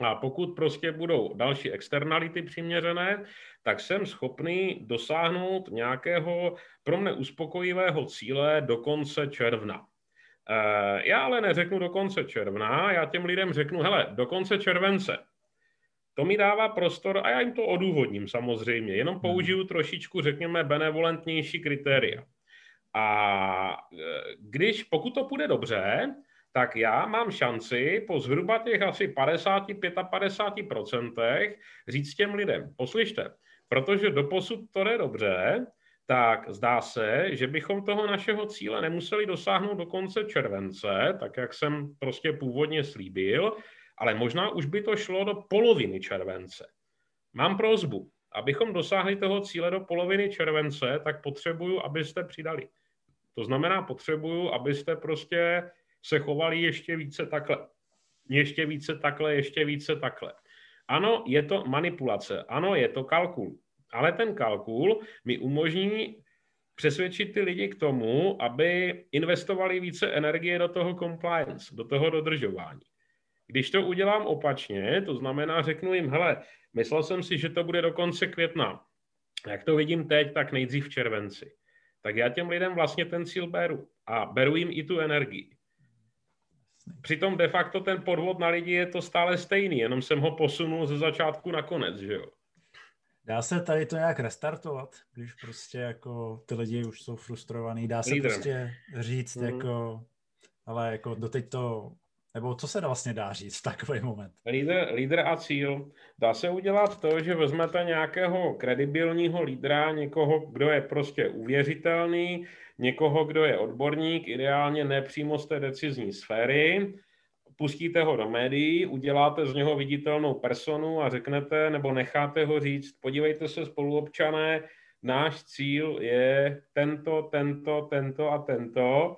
a pokud prostě budou další externality přiměřené, tak jsem schopný dosáhnout nějakého pro mne uspokojivého cíle do konce června. Eh, já ale neřeknu do konce června, já těm lidem řeknu, hele, do konce července. To mi dává prostor a já jim to odůvodním samozřejmě, jenom hmm. použiju trošičku, řekněme, benevolentnější kritéria. A e, když, pokud to půjde dobře, tak já mám šanci po zhruba těch asi 50-55% říct těm lidem, poslyšte, protože doposud to jde dobře, tak zdá se, že bychom toho našeho cíle nemuseli dosáhnout do konce července, tak jak jsem prostě původně slíbil, ale možná už by to šlo do poloviny července. Mám prozbu, abychom dosáhli toho cíle do poloviny července, tak potřebuju, abyste přidali. To znamená, potřebuju, abyste prostě se chovali ještě více takhle. Ještě více takhle, ještě více takhle. Ano, je to manipulace, ano, je to kalkul, ale ten kalkul mi umožní přesvědčit ty lidi k tomu, aby investovali více energie do toho compliance, do toho dodržování. Když to udělám opačně, to znamená, řeknu jim, hele, myslel jsem si, že to bude do konce května. Jak to vidím teď, tak nejdřív v červenci. Tak já těm lidem vlastně ten cíl beru a beru jim i tu energii. Přitom de facto ten podvod na lidi je to stále stejný, jenom jsem ho posunul ze začátku na konec, že jo. Dá se tady to nějak restartovat, když prostě jako ty lidi už jsou frustrovaní, dá se Lídrem. prostě říct mm-hmm. jako, ale jako doteď to nebo co se vlastně dá říct v takový moment? Lídr, lídr a cíl. Dá se udělat to, že vezmete nějakého kredibilního lídra, někoho, kdo je prostě uvěřitelný, někoho, kdo je odborník, ideálně nepřímo z té decizní sféry, pustíte ho do médií, uděláte z něho viditelnou personu a řeknete, nebo necháte ho říct, podívejte se spoluobčané, náš cíl je tento, tento, tento a tento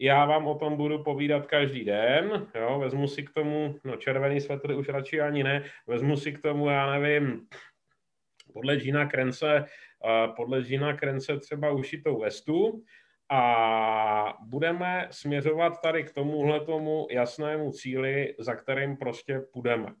já vám o tom budu povídat každý den, jo, vezmu si k tomu, no červený svetr už radši ani ne, vezmu si k tomu, já nevím, podle Gina Krence, podle Gina Krence třeba ušitou vestu a budeme směřovat tady k tomuhle tomu jasnému cíli, za kterým prostě půjdeme.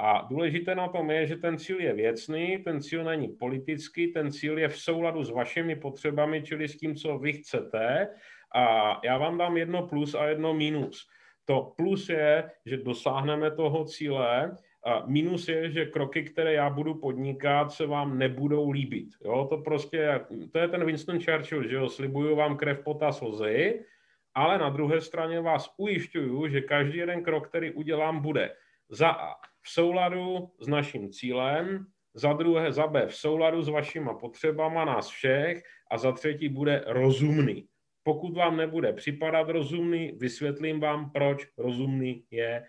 A důležité na tom je, že ten cíl je věcný, ten cíl není politický, ten cíl je v souladu s vašimi potřebami, čili s tím, co vy chcete a já vám dám jedno plus a jedno minus. To plus je, že dosáhneme toho cíle, a minus je, že kroky, které já budu podnikat, se vám nebudou líbit. Jo, to prostě, to je ten Winston Churchill, že jo, slibuju vám krev, pota, slzy, ale na druhé straně vás ujišťuju, že každý jeden krok, který udělám, bude za A v souladu s naším cílem, za druhé za B v souladu s vašima potřebama nás všech a za třetí bude rozumný. Pokud vám nebude připadat rozumný, vysvětlím vám, proč rozumný je.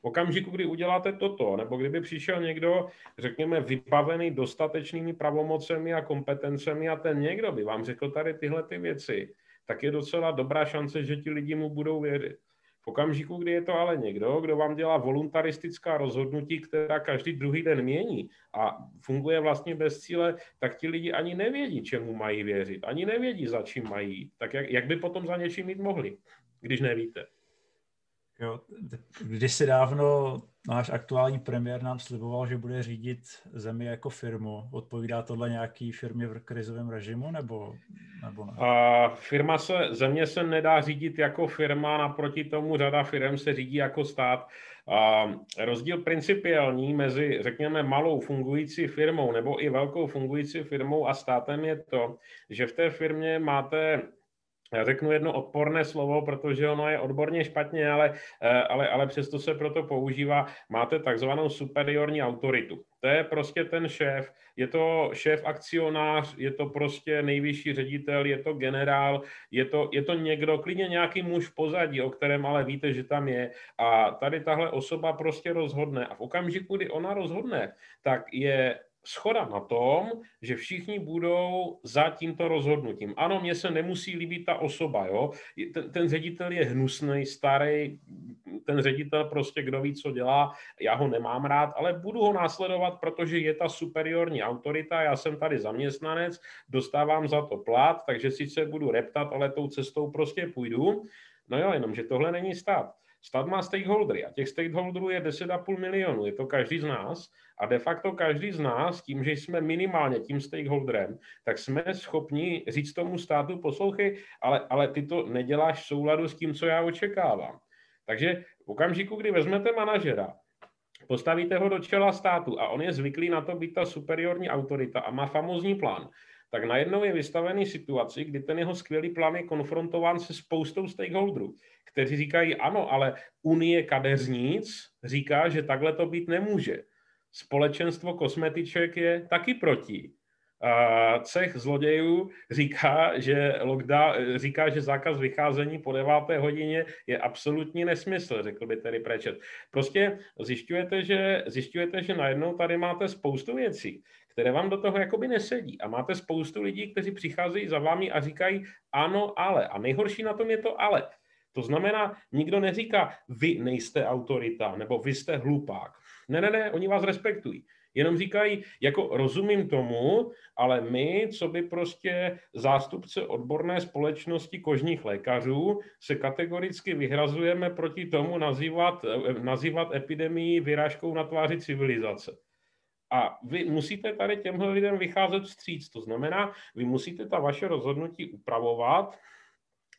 V okamžiku, kdy uděláte toto, nebo kdyby přišel někdo, řekněme, vybavený dostatečnými pravomocemi a kompetencemi a ten někdo by vám řekl tady tyhle ty věci, tak je docela dobrá šance, že ti lidi mu budou věřit okamžiku, kdy je to ale někdo, kdo vám dělá voluntaristická rozhodnutí, která každý druhý den mění a funguje vlastně bez cíle, tak ti lidi ani nevědí, čemu mají věřit, ani nevědí, za čím mají. Tak jak, jak by potom za něčím mít mohli, když nevíte? Jo, když si dávno náš aktuální premiér nám sliboval, že bude řídit zemi jako firmu. Odpovídá tohle nějaký firmě v krizovém režimu nebo, nebo ne? A firma se, země se nedá řídit jako firma, naproti tomu řada firm se řídí jako stát. A rozdíl principiální mezi, řekněme, malou fungující firmou nebo i velkou fungující firmou a státem je to, že v té firmě máte já řeknu jedno odporné slovo, protože ono je odborně špatně, ale, eh, ale, ale přesto se proto používá. Máte takzvanou superiorní autoritu. To je prostě ten šéf. Je to šéf akcionář, je to prostě nejvyšší ředitel, je to generál, je to, je to někdo, klidně nějaký muž v pozadí, o kterém ale víte, že tam je. A tady tahle osoba prostě rozhodne. A v okamžiku, kdy ona rozhodne, tak je schoda na tom, že všichni budou za tímto rozhodnutím. Ano, mně se nemusí líbit ta osoba, jo. Ten, ten ředitel je hnusný, starý, ten ředitel prostě kdo ví, co dělá, já ho nemám rád, ale budu ho následovat, protože je ta superiorní autorita, já jsem tady zaměstnanec, dostávám za to plat, takže sice budu reptat, ale tou cestou prostě půjdu. No jo, jenomže tohle není stát. Stát má stakeholdery a těch stakeholderů je 10,5 milionů, je to každý z nás a de facto každý z nás, tím, že jsme minimálně tím stakeholderem, tak jsme schopni říct tomu státu, poslouchej, ale, ale ty to neděláš v souladu s tím, co já očekávám. Takže v okamžiku, kdy vezmete manažera postavíte ho do čela státu a on je zvyklý na to být ta superiorní autorita a má famózní plán, tak najednou je vystavený situaci, kdy ten jeho skvělý plán je konfrontován se spoustou stakeholderů, kteří říkají, ano, ale Unie kadeřníc říká, že takhle to být nemůže. Společenstvo kosmetiček je taky proti. Cech zlodějů říká, že, lockdown, říká, že zákaz vycházení po deváté hodině je absolutní nesmysl, řekl by tedy Prečet. Prostě zjišťujete, že, zjišťujete, že najednou tady máte spoustu věcí, které vám do toho jakoby nesedí. A máte spoustu lidí, kteří přicházejí za vámi a říkají ano, ale. A nejhorší na tom je to ale. To znamená, nikdo neříká, vy nejste autorita, nebo vy jste hlupák. Ne, ne, ne, oni vás respektují. Jenom říkají, jako rozumím tomu, ale my, co by prostě zástupce odborné společnosti kožních lékařů, se kategoricky vyhrazujeme proti tomu nazývat, nazývat epidemii vyrážkou na tváři civilizace. A vy musíte tady těmhle lidem vycházet vstříc. To znamená, vy musíte ta vaše rozhodnutí upravovat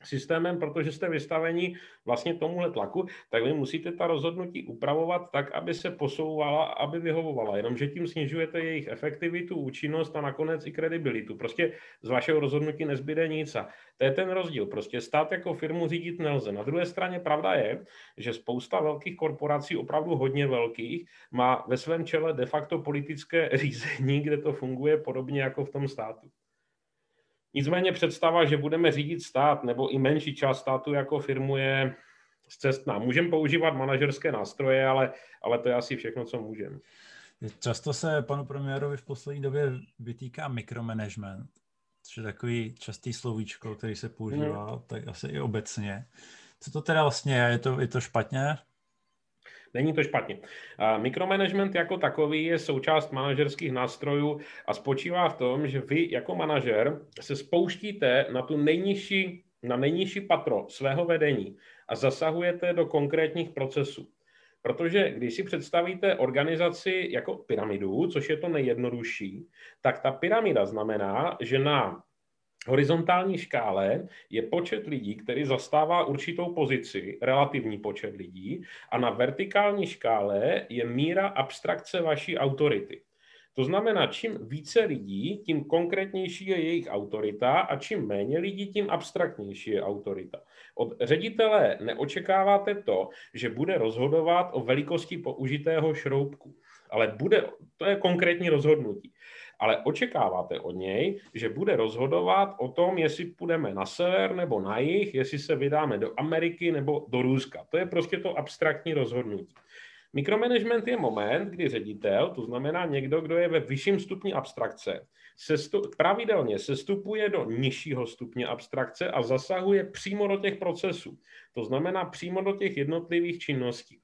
systémem, protože jste vystaveni vlastně tomuhle tlaku, tak vy musíte ta rozhodnutí upravovat tak, aby se posouvala, aby vyhovovala. Jenomže tím snižujete jejich efektivitu, účinnost a nakonec i kredibilitu. Prostě z vašeho rozhodnutí nezbyde nic. A to je ten rozdíl. Prostě stát jako firmu řídit nelze. Na druhé straně pravda je, že spousta velkých korporací, opravdu hodně velkých, má ve svém čele de facto politické řízení, kde to funguje podobně jako v tom státu. Nicméně představa, že budeme řídit stát nebo i menší část státu jako firmu je zcestná. Můžeme používat manažerské nástroje, ale, ale to je asi všechno, co můžeme. Často se panu premiérovi v poslední době vytýká mikromanagement, což je takový častý slovíčko, který se používá, hmm. tak asi i obecně. Co to teda vlastně je? Je to, je to špatně? Není to špatně. Mikromanagement jako takový je součást manažerských nástrojů a spočívá v tom, že vy jako manažer se spouštíte na tu nejnižší, na nejnižší patro svého vedení a zasahujete do konkrétních procesů. Protože když si představíte organizaci jako pyramidu, což je to nejjednodušší, tak ta pyramida znamená, že na horizontální škále je počet lidí, který zastává určitou pozici, relativní počet lidí, a na vertikální škále je míra abstrakce vaší autority. To znamená, čím více lidí, tím konkrétnější je jejich autorita a čím méně lidí, tím abstraktnější je autorita. Od ředitele neočekáváte to, že bude rozhodovat o velikosti použitého šroubku, ale bude, to je konkrétní rozhodnutí ale očekáváte od něj, že bude rozhodovat o tom, jestli půjdeme na sever nebo na jih, jestli se vydáme do Ameriky nebo do Ruska. To je prostě to abstraktní rozhodnutí. Mikromanagement je moment, kdy ředitel, to znamená někdo, kdo je ve vyšším stupni abstrakce, sestu, pravidelně sestupuje do nižšího stupně abstrakce a zasahuje přímo do těch procesů. To znamená přímo do těch jednotlivých činností.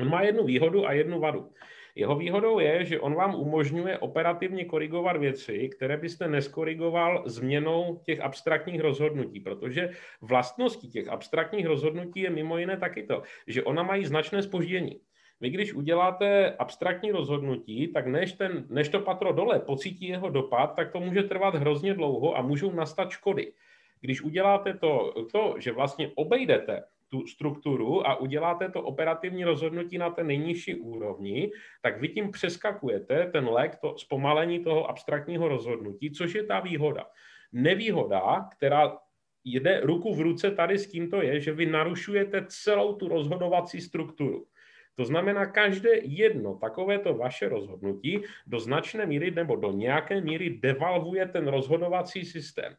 On má jednu výhodu a jednu vadu. Jeho výhodou je, že on vám umožňuje operativně korigovat věci, které byste neskorigoval změnou těch abstraktních rozhodnutí, protože vlastností těch abstraktních rozhodnutí je mimo jiné taky to, že ona mají značné spoždění. Vy když uděláte abstraktní rozhodnutí, tak než, ten, než to patro dole pocítí jeho dopad, tak to může trvat hrozně dlouho a můžou nastat škody. Když uděláte to, to že vlastně obejdete tu strukturu a uděláte to operativní rozhodnutí na té nejnižší úrovni, tak vy tím přeskakujete ten lek, to zpomalení toho abstraktního rozhodnutí, což je ta výhoda. Nevýhoda, která jde ruku v ruce tady s tímto je, že vy narušujete celou tu rozhodovací strukturu. To znamená, každé jedno takovéto vaše rozhodnutí do značné míry nebo do nějaké míry devalvuje ten rozhodovací systém.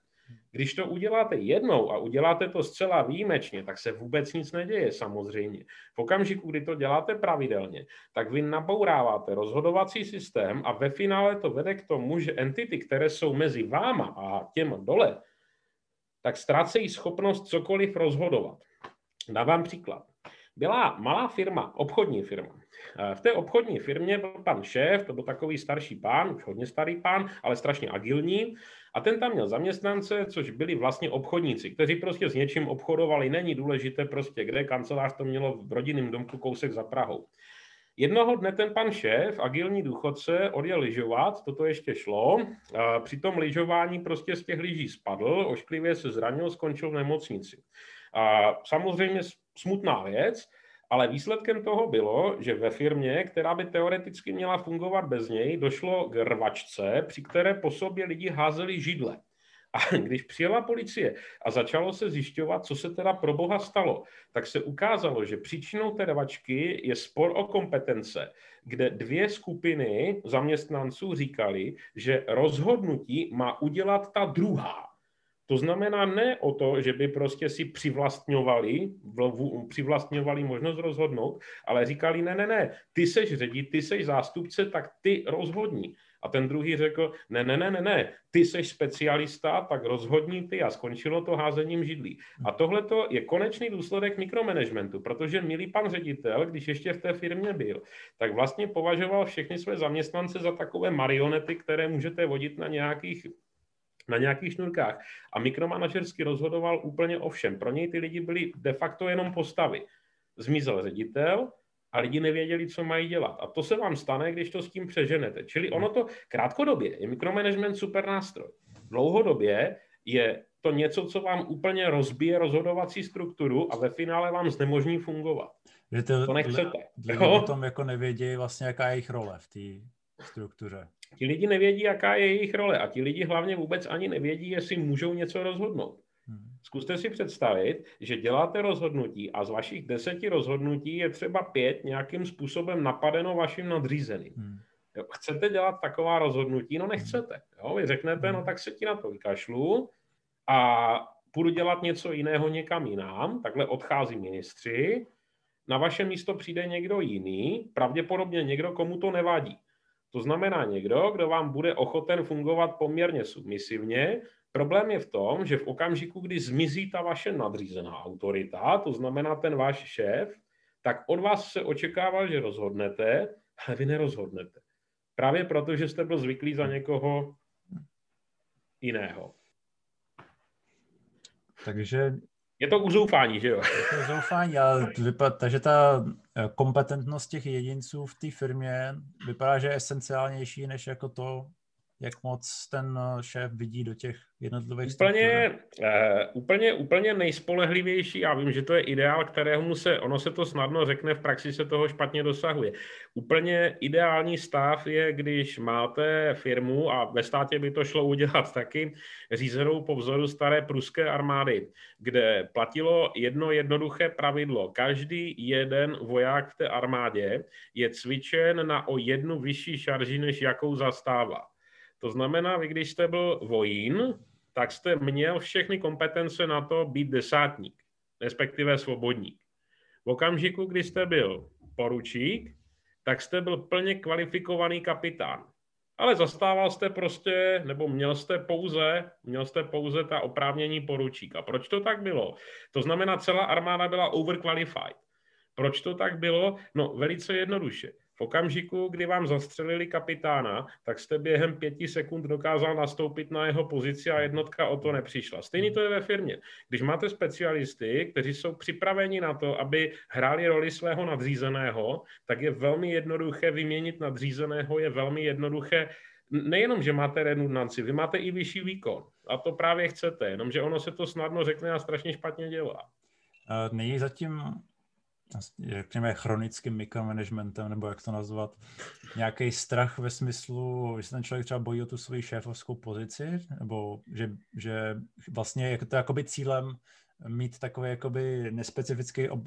Když to uděláte jednou a uděláte to zcela výjimečně, tak se vůbec nic neděje samozřejmě. V okamžiku, kdy to děláte pravidelně, tak vy nabouráváte rozhodovací systém a ve finále to vede k tomu, že entity, které jsou mezi váma a těm dole, tak ztrácejí schopnost cokoliv rozhodovat. Dávám příklad. Byla malá firma, obchodní firma. V té obchodní firmě byl pan šéf, to byl takový starší pán, už hodně starý pán, ale strašně agilní. A ten tam měl zaměstnance, což byli vlastně obchodníci, kteří prostě s něčím obchodovali. Není důležité prostě, kde kancelář to mělo v rodinném domku kousek za Prahou. Jednoho dne ten pan šéf, agilní důchodce, odjel lyžovat, toto ještě šlo. Při tom lyžování prostě z těch lyží spadl, ošklivě se zranil, skončil v nemocnici. A samozřejmě smutná věc, Ale výsledkem toho bylo, že ve firmě, která by teoreticky měla fungovat bez něj, došlo k rvačce, při které po sobě lidi házeli židle. A když přijela policie a začalo se zjišťovat, co se teda pro boha stalo, tak se ukázalo, že příčinou té rvačky je spor o kompetence, kde dvě skupiny zaměstnanců říkali, že rozhodnutí má udělat ta druhá. To znamená ne o to, že by prostě si přivlastňovali, přivlastňovali možnost rozhodnout, ale říkali, ne, ne, ne, ty seš ředitel, ty seš zástupce, tak ty rozhodní. A ten druhý řekl, ne, ne, ne, ne, ne, ty seš specialista, tak rozhodní ty a skončilo to házením židlí. A tohle je konečný důsledek mikromanagementu, protože milý pan ředitel, když ještě v té firmě byl, tak vlastně považoval všechny své zaměstnance za takové marionety, které můžete vodit na nějakých na nějakých šnurkách. A mikromanažersky rozhodoval úplně o všem. Pro něj ty lidi byli de facto jenom postavy. Zmizel ředitel, a lidi nevěděli, co mají dělat. A to se vám stane, když to s tím přeženete. Čili ono to krátkodobě je mikromanagement super nástroj. Dlouhodobě je to něco, co vám úplně rozbije rozhodovací strukturu a ve finále vám znemožní fungovat. Že to, to nechcete. Lidi o tom jako nevědí vlastně, jaká je jejich role v té struktuře. Ti lidi nevědí, jaká je jejich role a ti lidi hlavně vůbec ani nevědí, jestli můžou něco rozhodnout. Hmm. Zkuste si představit, že děláte rozhodnutí a z vašich deseti rozhodnutí je třeba pět nějakým způsobem napadeno vaším nadřízeným. Hmm. Jo, chcete dělat taková rozhodnutí? No nechcete. Jo? Vy řeknete, no tak se ti na to vykašlu a půjdu dělat něco jiného někam jinam, takhle odchází ministři, na vaše místo přijde někdo jiný, pravděpodobně někdo, komu to nevadí. To znamená někdo, kdo vám bude ochoten fungovat poměrně submisivně, Problém je v tom, že v okamžiku, kdy zmizí ta vaše nadřízená autorita, to znamená ten váš šéf, tak od vás se očekával, že rozhodnete, ale vy nerozhodnete. Právě proto, že jste byl zvyklý za někoho jiného. Takže... Je to uzoufání, že jo? Je to uzoufání, ale vypadá, takže ta kompetentnost těch jedinců v té firmě vypadá, že je esenciálnější než jako to, jak moc ten eh, šéf vidí do těch jednotlivých úplně, uh, úplně, úplně nejspolehlivější, já vím, že to je ideál, kterého se, ono se to snadno řekne, v praxi se toho špatně dosahuje. Úplně ideální stav je, když máte firmu, a ve státě by to šlo udělat taky, řízenou po vzoru staré pruské armády, kde platilo jedno jednoduché pravidlo. Každý jeden voják v té armádě je cvičen na o jednu vyšší šarži, než jakou zastává. To znamená, vy když jste byl vojín, tak jste měl všechny kompetence na to být desátník, respektive svobodník. V okamžiku, kdy jste byl poručík, tak jste byl plně kvalifikovaný kapitán. Ale zastával jste prostě, nebo měl jste pouze, měl jste pouze ta oprávnění poručíka. Proč to tak bylo? To znamená, celá armáda byla overqualified. Proč to tak bylo? No, velice jednoduše. V okamžiku, kdy vám zastřelili kapitána, tak jste během pěti sekund dokázal nastoupit na jeho pozici a jednotka o to nepřišla. Stejný to je ve firmě. Když máte specialisty, kteří jsou připraveni na to, aby hráli roli svého nadřízeného, tak je velmi jednoduché vyměnit nadřízeného, je velmi jednoduché nejenom, že máte redundanci, vy máte i vyšší výkon. A to právě chcete, jenomže ono se to snadno řekne a strašně špatně dělá. Není zatím řekněme, chronickým mikromanagementem, nebo jak to nazvat, nějaký strach ve smyslu, že se ten člověk třeba bojí o tu svoji šéfovskou pozici, nebo že, že vlastně je to jakoby cílem mít takový jakoby nespecifický ob,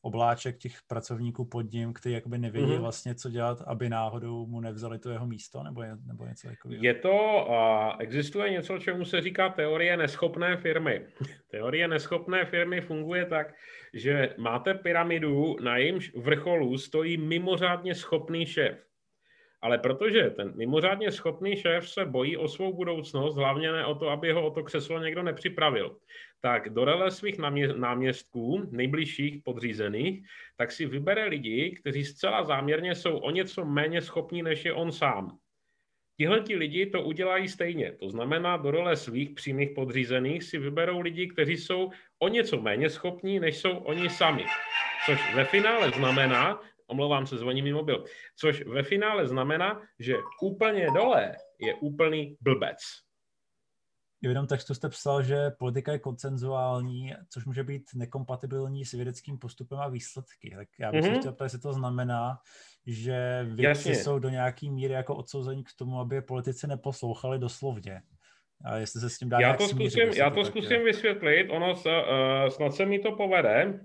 obláček těch pracovníků pod ním, který jakoby nevědí mm-hmm. vlastně, co dělat, aby náhodou mu nevzali to jeho místo, nebo, je, nebo něco takového? Je to, uh, existuje něco, čemu se říká teorie neschopné firmy. teorie neschopné firmy funguje tak, že máte pyramidu, na jejímž vrcholu stojí mimořádně schopný šéf. Ale protože ten mimořádně schopný šéf se bojí o svou budoucnost, hlavně ne o to, aby ho o to křeslo někdo nepřipravil, tak do rele svých náměstků, nejbližších podřízených, tak si vybere lidi, kteří zcela záměrně jsou o něco méně schopní, než je on sám. Tihle ti lidi to udělají stejně. To znamená, do role svých přímých podřízených si vyberou lidi, kteří jsou o něco méně schopní, než jsou oni sami. Což ve finále znamená, omlouvám se, zvoní mi mobil, což ve finále znamená, že úplně dole je úplný blbec. v jednom textu jste psal, že politika je koncenzuální, což může být nekompatibilní s vědeckým postupem a výsledky. Tak já bych mm-hmm. se chtěl ptát, jestli to znamená, že vědci jsou do nějaký míry jako odsouzení k tomu, aby politici neposlouchali doslovně. A jestli se s tím dá já to zkusím, smířit, já to, zkusím je. vysvětlit, ono uh, snad se mi to povede.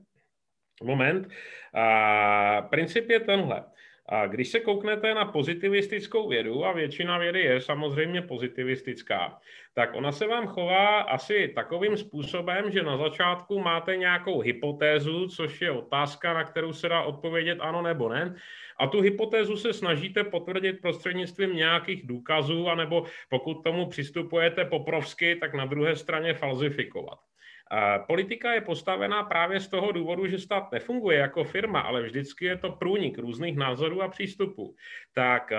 Moment. Uh, princip je tenhle. A když se kouknete na pozitivistickou vědu, a většina vědy je samozřejmě pozitivistická, tak ona se vám chová asi takovým způsobem, že na začátku máte nějakou hypotézu, což je otázka, na kterou se dá odpovědět ano nebo ne. A tu hypotézu se snažíte potvrdit prostřednictvím nějakých důkazů, anebo pokud tomu přistupujete poprovsky, tak na druhé straně falzifikovat. Politika je postavená právě z toho důvodu, že stát nefunguje jako firma, ale vždycky je to průnik různých názorů a přístupů. Tak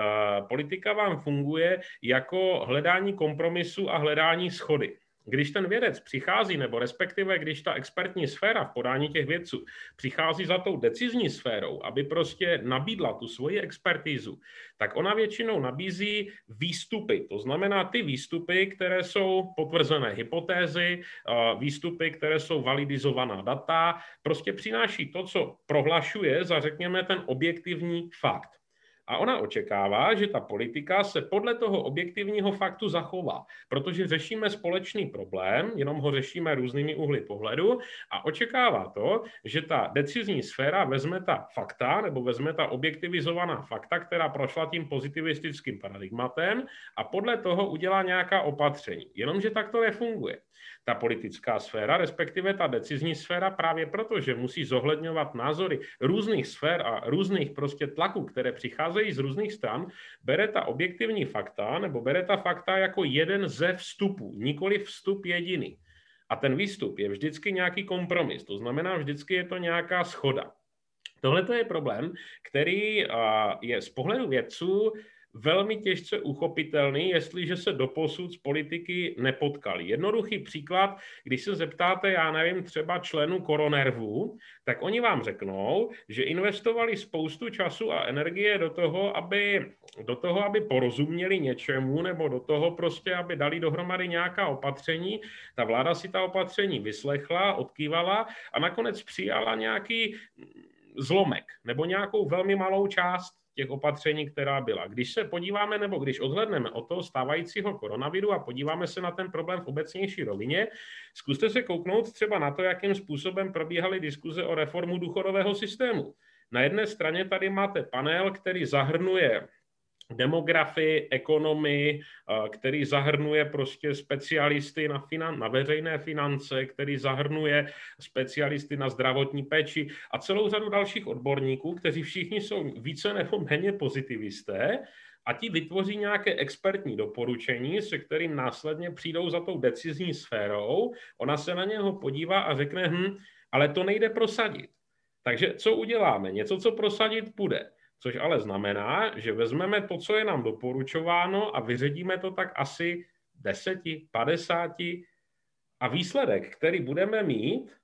politika vám funguje jako hledání kompromisu a hledání schody. Když ten vědec přichází, nebo respektive když ta expertní sféra v podání těch vědců přichází za tou decizní sférou, aby prostě nabídla tu svoji expertízu, tak ona většinou nabízí výstupy. To znamená ty výstupy, které jsou potvrzené hypotézy, výstupy, které jsou validizovaná data, prostě přináší to, co prohlašuje za, řekněme, ten objektivní fakt. A ona očekává, že ta politika se podle toho objektivního faktu zachová, protože řešíme společný problém, jenom ho řešíme různými uhly pohledu a očekává to, že ta decizní sféra vezme ta fakta nebo vezme ta objektivizovaná fakta, která prošla tím pozitivistickým paradigmatem a podle toho udělá nějaká opatření. Jenomže tak to nefunguje ta politická sféra, respektive ta decizní sféra právě proto, že musí zohledňovat názory různých sfér a různých prostě tlaků, které přicházejí z různých stran, bere ta objektivní fakta nebo bere ta fakta jako jeden ze vstupů, nikoli vstup jediný. A ten výstup je vždycky nějaký kompromis, to znamená, vždycky je to nějaká schoda. Tohle je problém, který je z pohledu vědců velmi těžce uchopitelný, jestliže se doposud z politiky nepotkali. Jednoduchý příklad, když se zeptáte, já nevím, třeba členů Koronervu, tak oni vám řeknou, že investovali spoustu času a energie do toho, aby, do toho, aby porozuměli něčemu, nebo do toho prostě, aby dali dohromady nějaká opatření. Ta vláda si ta opatření vyslechla, odkývala a nakonec přijala nějaký zlomek nebo nějakou velmi malou část těch opatření, která byla. Když se podíváme nebo když odhledneme od toho stávajícího koronaviru a podíváme se na ten problém v obecnější rovině, zkuste se kouknout třeba na to, jakým způsobem probíhaly diskuze o reformu důchodového systému. Na jedné straně tady máte panel, který zahrnuje demografii, ekonomii, který zahrnuje prostě specialisty na, finan- na veřejné finance, který zahrnuje specialisty na zdravotní péči a celou řadu dalších odborníků, kteří všichni jsou více nebo méně pozitivisté a ti vytvoří nějaké expertní doporučení, se kterým následně přijdou za tou decizní sférou, ona se na něho podívá a řekne, hm, ale to nejde prosadit. Takže co uděláme? Něco, co prosadit půjde což ale znamená, že vezmeme to, co je nám doporučováno a vyředíme to tak asi 10, 50 a výsledek, který budeme mít,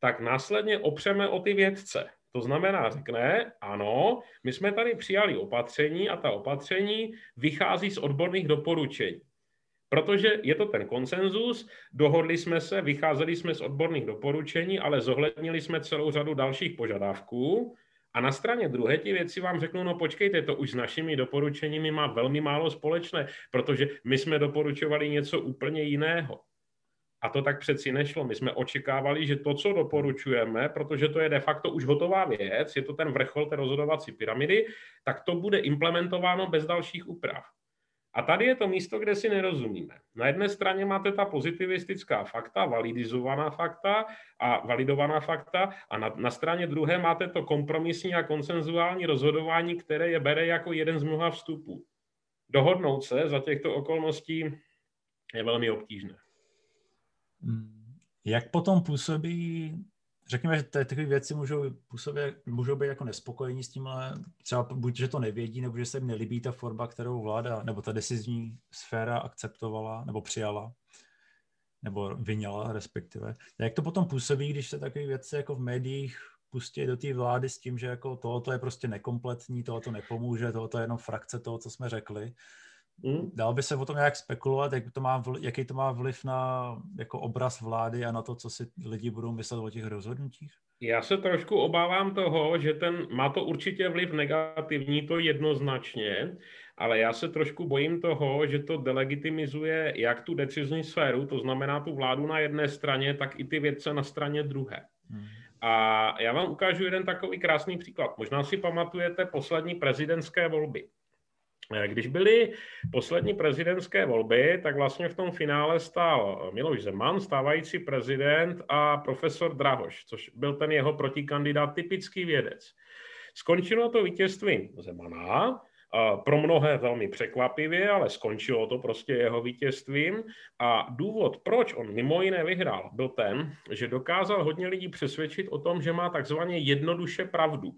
tak následně opřeme o ty vědce. To znamená, řekne, ano, my jsme tady přijali opatření a ta opatření vychází z odborných doporučení. Protože je to ten konsenzus, dohodli jsme se, vycházeli jsme z odborných doporučení, ale zohlednili jsme celou řadu dalších požadavků, a na straně druhé ti věci vám řeknou, no počkejte, to už s našimi doporučeními má velmi málo společné, protože my jsme doporučovali něco úplně jiného. A to tak přeci nešlo. My jsme očekávali, že to, co doporučujeme, protože to je de facto už hotová věc, je to ten vrchol té rozhodovací pyramidy, tak to bude implementováno bez dalších úprav. A tady je to místo, kde si nerozumíme. Na jedné straně máte ta pozitivistická fakta, validizovaná fakta a validovaná fakta a na, na straně druhé máte to kompromisní a konsenzuální rozhodování, které je bere jako jeden z mnoha vstupů. Dohodnout se za těchto okolností je velmi obtížné. Hmm. Jak potom působí řekněme, že takové věci můžou, působit, můžou být jako nespokojení s tímhle, třeba buď, že to nevědí, nebo že se jim nelíbí ta forma, kterou vláda, nebo ta decizní sféra akceptovala, nebo přijala, nebo vyněla respektive. Jak to potom působí, když se takové věci jako v médiích pustí do té vlády s tím, že jako tohoto je prostě nekompletní, tohoto nepomůže, tohoto je jenom frakce toho, co jsme řekli, Mm. Dal by se o tom nějak spekulovat, jak to má, jaký to má vliv na jako obraz vlády a na to, co si lidi budou myslet o těch rozhodnutích? Já se trošku obávám toho, že ten má to určitě vliv negativní, to jednoznačně, ale já se trošku bojím toho, že to delegitimizuje jak tu decizní sféru, to znamená tu vládu na jedné straně, tak i ty vědce na straně druhé. Hmm. A já vám ukážu jeden takový krásný příklad. Možná si pamatujete poslední prezidentské volby. Když byly poslední prezidentské volby, tak vlastně v tom finále stál Miloš Zeman, stávající prezident a profesor Drahoš, což byl ten jeho protikandidát, typický vědec. Skončilo to vítězstvím Zemana, pro mnohé velmi překvapivě, ale skončilo to prostě jeho vítězstvím. A důvod, proč on mimo jiné vyhrál, byl ten, že dokázal hodně lidí přesvědčit o tom, že má takzvaně jednoduše pravdu.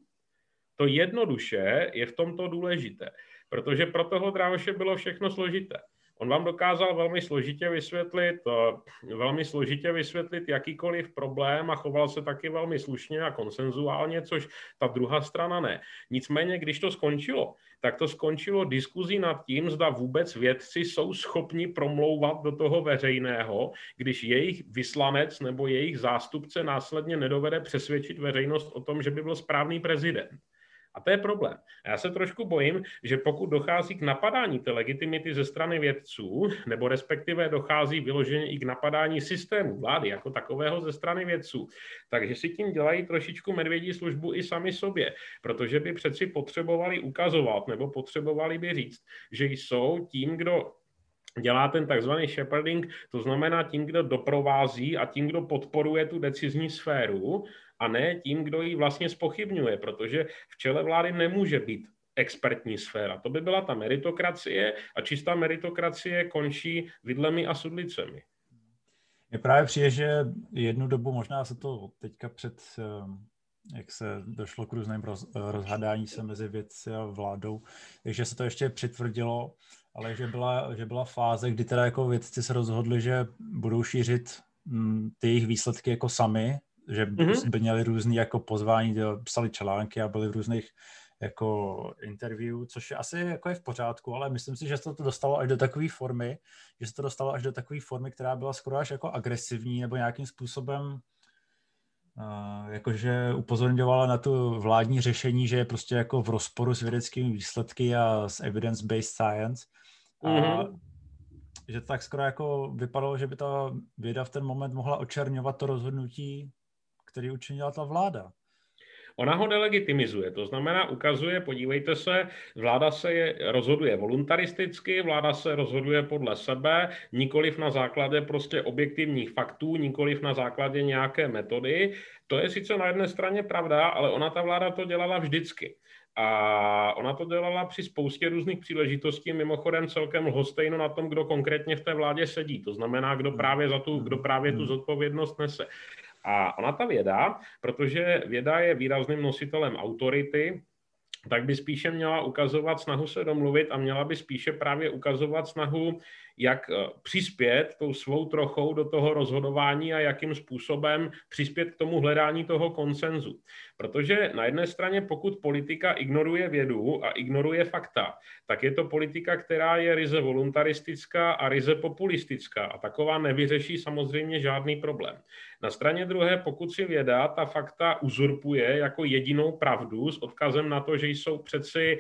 To jednoduše je v tomto důležité, protože pro toho Drávoše bylo všechno složité. On vám dokázal velmi složitě vysvětlit, eh, velmi složitě vysvětlit jakýkoliv problém a choval se taky velmi slušně a konsenzuálně, což ta druhá strana ne. Nicméně, když to skončilo, tak to skončilo diskuzí nad tím, zda vůbec vědci jsou schopni promlouvat do toho veřejného, když jejich vyslanec nebo jejich zástupce následně nedovede přesvědčit veřejnost o tom, že by byl správný prezident. A to je problém. Já se trošku bojím, že pokud dochází k napadání té legitimity ze strany vědců, nebo respektive dochází vyloženě i k napadání systému vlády jako takového ze strany vědců, takže si tím dělají trošičku medvědí službu i sami sobě, protože by přeci potřebovali ukazovat nebo potřebovali by říct, že jsou tím, kdo dělá ten takzvaný shepherding, to znamená tím, kdo doprovází a tím, kdo podporuje tu decizní sféru a ne tím, kdo ji vlastně spochybňuje, protože v čele vlády nemůže být expertní sféra. To by byla ta meritokracie a čistá meritokracie končí vidlemi a sudlicemi. Mně právě přijde, že jednu dobu, možná se to teďka před, eh, jak se došlo k různým roz, rozhadání se mezi vědci a vládou, takže se to ještě přitvrdilo, ale že byla, že byla fáze, kdy teda jako vědci se rozhodli, že budou šířit mm, ty jejich výsledky jako sami že mm-hmm. by měli různý jako pozvání, psali články a byli v různých jako interview, což je asi jako je v pořádku, ale myslím si, že se to dostalo až do takové formy, že se to dostalo až do takové formy, která byla skoro až jako agresivní nebo nějakým způsobem Uh, jakože upozorňovala na tu vládní řešení, že je prostě jako v rozporu s vědeckými výsledky a s evidence-based science. Mm-hmm. A mhm. že to tak skoro jako vypadalo, že by ta věda v ten moment mohla očerňovat to rozhodnutí který učinila ta vláda. Ona ho delegitimizuje, to znamená, ukazuje, podívejte se, vláda se je, rozhoduje voluntaristicky, vláda se rozhoduje podle sebe, nikoliv na základě prostě objektivních faktů, nikoliv na základě nějaké metody. To je sice na jedné straně pravda, ale ona ta vláda to dělala vždycky. A ona to dělala při spoustě různých příležitostí, mimochodem celkem lhostejno na tom, kdo konkrétně v té vládě sedí. To znamená, kdo právě za tu, kdo právě tu hmm. zodpovědnost nese. A ona ta věda, protože věda je výrazným nositelem autority, tak by spíše měla ukazovat snahu se domluvit a měla by spíše právě ukazovat snahu jak eh, přispět tou svou trochou do toho rozhodování a jakým způsobem přispět k tomu hledání toho konsenzu. Protože na jedné straně, pokud politika ignoruje vědu a ignoruje fakta, tak je to politika, která je ryze voluntaristická a ryze populistická a taková nevyřeší samozřejmě žádný problém. Na straně druhé, pokud si věda ta fakta uzurpuje jako jedinou pravdu s odkazem na to, že jsou přeci,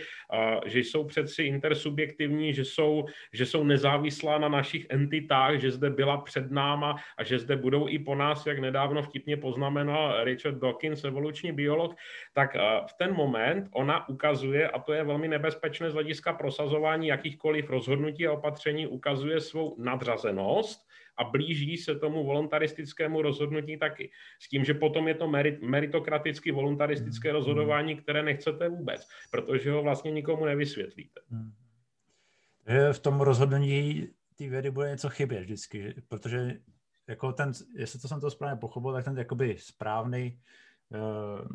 že jsou přeci intersubjektivní, že jsou, že jsou nezávislá na našich entitách, že zde byla před náma a že zde budou i po nás, jak nedávno vtipně poznamenal Richard Dawkins, evoluční biolog, tak v ten moment ona ukazuje, a to je velmi nebezpečné z hlediska prosazování jakýchkoliv rozhodnutí a opatření, ukazuje svou nadřazenost a blíží se tomu voluntaristickému rozhodnutí taky. S tím, že potom je to merit, meritokraticky voluntaristické hmm. rozhodování, které nechcete vůbec, protože ho vlastně nikomu nevysvětlíte. Hmm. V tom rozhodnutí té vědy bude něco chybět vždycky, protože jako ten, jestli to jsem to správně pochopil, tak ten jakoby správný uh,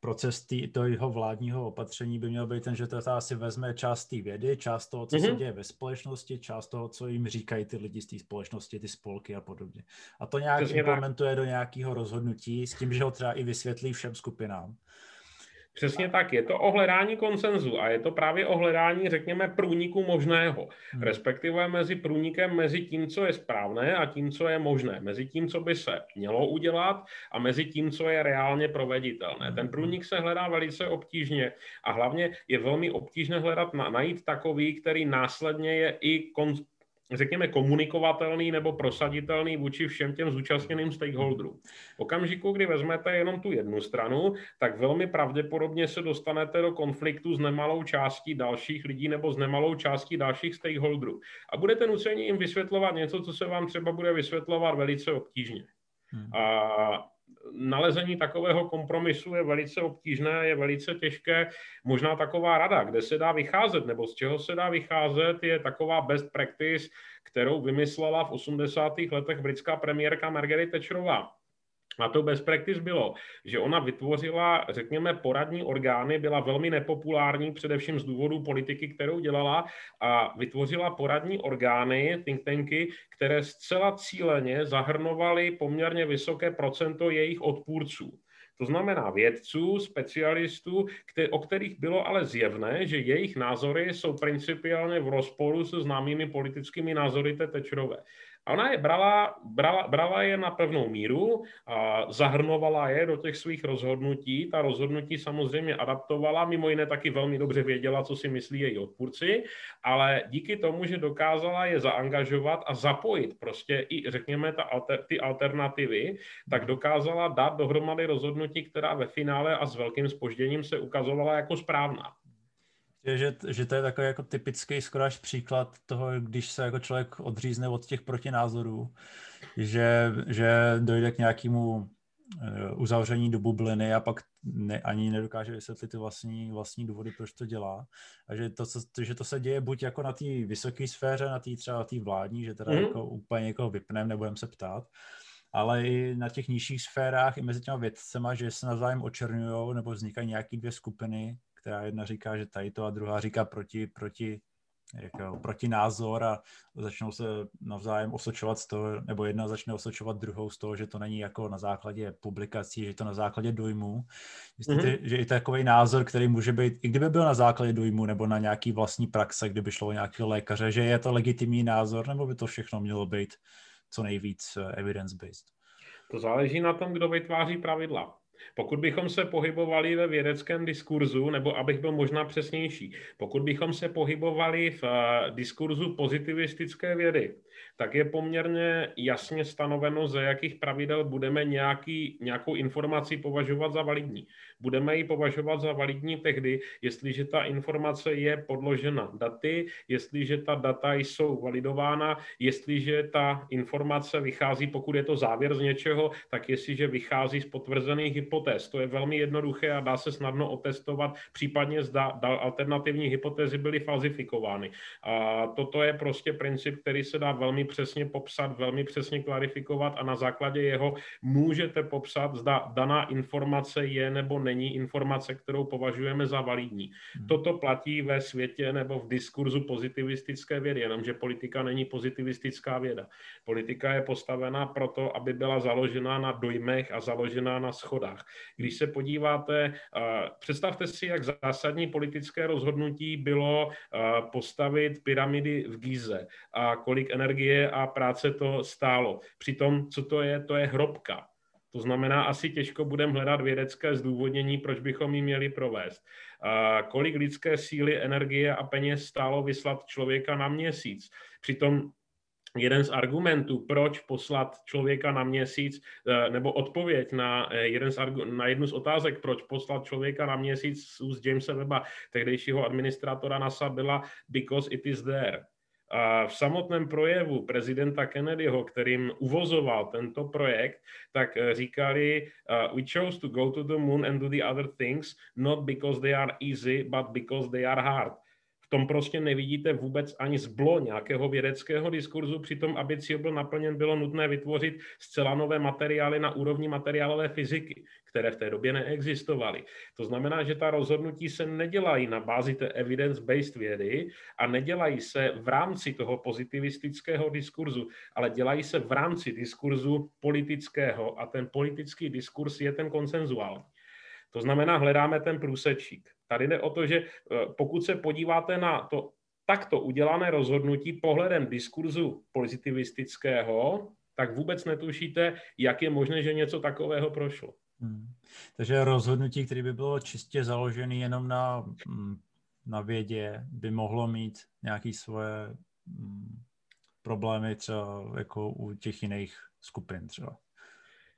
proces tý, toho jeho vládního opatření by měl být ten, že to asi vezme část té vědy, část toho, co mm-hmm. se mhm. děje ve společnosti, část toho, co jim říkají ty lidi z té společnosti, ty spolky a podobně. A to nějak Přesně implementuje tak. do nějakého rozhodnutí s tím, že ho třeba i vysvětlí všem skupinám. Přesně tak, je to ohledání konsenzu a je to právě ohledání, řekněme, průniku možného, hmm. respektive mezi průnikem mezi tím, co je správné a tím, co je možné, mezi tím, co by se mělo udělat a mezi tím, co je reálně proveditelné. Ten hmm. průnik se hledá velice obtížně a hlavně je velmi obtížné hledat, najít takový, který následně je i kon, řekněme, komunikovatelný nebo prosaditelný vůči všem těm zúčastněným stakeholderům. V okamžiku, kdy vezmete jenom tu jednu stranu, tak velmi pravděpodobně se dostanete do konfliktu s nemalou částí dalších lidí nebo s nemalou částí dalších stakeholderů. A budete nuceni jim vysvětlovat něco, co se vám třeba bude vysvětlovat velice obtížně. Hmm. A nalezení takového kompromisu je velice obtížné, je velice těžké. Možná taková rada, kde se dá vycházet, nebo z čeho se dá vycházet, je taková best practice, kterou vymyslela v 80. letech britská premiérka Margaret Thatcherová. A to best practice bylo, že ona vytvořila, řekněme, poradní orgány, byla velmi nepopulární, především z důvodu politiky, kterou dělala, a vytvořila poradní orgány, think tanky, které zcela cíleně zahrnovaly poměrně vysoké procento jejich odpůrců. To znamená vědců, specialistů, o kterých bylo ale zjevné, že jejich názory jsou principiálně v rozporu se známými politickými názory té Tečerové. A ona je brala, brala, brala je na pevnou míru, a zahrnovala je do těch svých rozhodnutí. Ta rozhodnutí samozřejmě adaptovala, mimo jiné taky velmi dobře věděla, co si myslí její odpůrci, ale díky tomu, že dokázala je zaangažovat a zapojit prostě i, řekněme, ta alter, ty alternativy, tak dokázala dát dohromady rozhodnutí, která ve finále a s velkým spožděním se ukazovala jako správná. Že, že to je takový jako typický skoro až příklad toho, když se jako člověk odřízne od těch protinázorů, že, že dojde k nějakému eh, uzavření do bubliny a pak ne, ani nedokáže vysvětlit ty vlastní, vlastní důvody, proč to dělá. A že to, co, že to se děje buď jako na té vysoké sféře, na té třeba té vládní, že teda mm. jako úplně někoho vypneme, nebudeme se ptát, ale i na těch nižších sférách, i mezi těma vědcema, že se navzájem očernují nebo vznikají nějaké dvě skupiny, která jedna říká, že tady to a druhá říká proti, proti, jako, proti názor a začnou se navzájem osočovat z toho, nebo jedna začne osočovat druhou z toho, že to není jako na základě publikací, že je to na základě dojmu. Myslíte, mm-hmm. že i takový názor, který může být, i kdyby byl na základě dojmu nebo na nějaký vlastní praxe, kdyby šlo o nějakého lékaře, že je to legitimní názor, nebo by to všechno mělo být co nejvíc evidence-based? To záleží na tom, kdo vytváří pravidla. Pokud bychom se pohybovali ve vědeckém diskurzu, nebo abych byl možná přesnější, pokud bychom se pohybovali v eh, diskurzu pozitivistické vědy, tak je poměrně jasně stanoveno, za jakých pravidel budeme nějaký, nějakou informaci považovat za validní. Budeme ji považovat za validní tehdy, jestliže ta informace je podložena daty, jestliže ta data jsou validována, jestliže ta informace vychází, pokud je to závěr z něčeho, tak jestliže vychází z potvrzených hypotéz. To je velmi jednoduché a dá se snadno otestovat, případně zda alternativní hypotézy byly falzifikovány. A toto je prostě princip, který se dá velmi přesně popsat, velmi přesně klarifikovat a na základě jeho můžete popsat, zda daná informace je nebo není informace, kterou považujeme za validní. Hmm. Toto platí ve světě nebo v diskurzu pozitivistické vědy, jenomže politika není pozitivistická věda. Politika je postavená proto, aby byla založena na dojmech a založená na schodách. Když se podíváte, představte si, jak zásadní politické rozhodnutí bylo postavit pyramidy v Gize a kolik energie a práce to stálo. Přitom, co to je? To je hrobka. To znamená, asi těžko budeme hledat vědecké zdůvodnění, proč bychom ji měli provést. A kolik lidské síly, energie a peněz stálo vyslat člověka na měsíc. Přitom jeden z argumentů, proč poslat člověka na měsíc, eh, nebo odpověď na, eh, jeden z, na jednu z otázek, proč poslat člověka na měsíc z úst Jamesa Weba, tehdejšího administrátora NASA, byla because it is there. V samotném projevu prezidenta Kennedyho, kterým uvozoval tento projekt, tak eh, říkali, uh, we chose to go to the moon and do the other things, not because they are easy, but because they are hard v tom prostě nevidíte vůbec ani zblo nějakého vědeckého diskurzu, přitom, aby cíl byl naplněn, bylo nutné vytvořit zcela nové materiály na úrovni materiálové fyziky, které v té době neexistovaly. To znamená, že ta rozhodnutí se nedělají na bázi té evidence-based vědy a nedělají se v rámci toho pozitivistického diskurzu, ale dělají se v rámci diskurzu politického a ten politický diskurs je ten konsenzuální. To znamená, hledáme ten průsečík. Tady jde o to, že eh, pokud se podíváte na to takto udělané rozhodnutí pohledem diskurzu pozitivistického, tak vůbec netušíte, jak je možné, že něco takového prošlo. Hmm. Takže rozhodnutí, které by bylo čistě založené jenom na, mm, na vědě, by mohlo mít nějaké svoje mm, problémy třeba jako u těch jiných skupin třeba.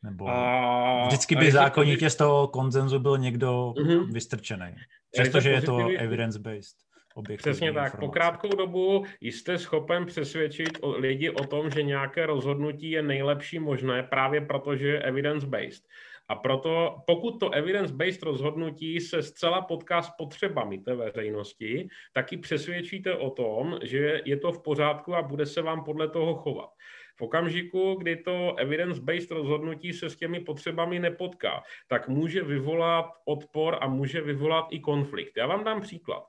Nebo a, vždycky by zákonitě z toho konzenzu byl někdo uh-huh. vystrčený. Přestože je to evidence-based. Přesně tak. Informace. Po krátkou dobu jste schopen přesvědčit lidi o tom, že nějaké rozhodnutí je nejlepší možné právě proto, že je evidence-based. A proto, pokud to evidence-based rozhodnutí se zcela potká s potřebami té veřejnosti, tak ji přesvědčíte o tom, že je to v pořádku a bude se vám podle toho chovat. V okamžiku, kdy to evidence-based rozhodnutí se s těmi potřebami nepotká, tak může vyvolat odpor a může vyvolat i konflikt. Já vám dám příklad.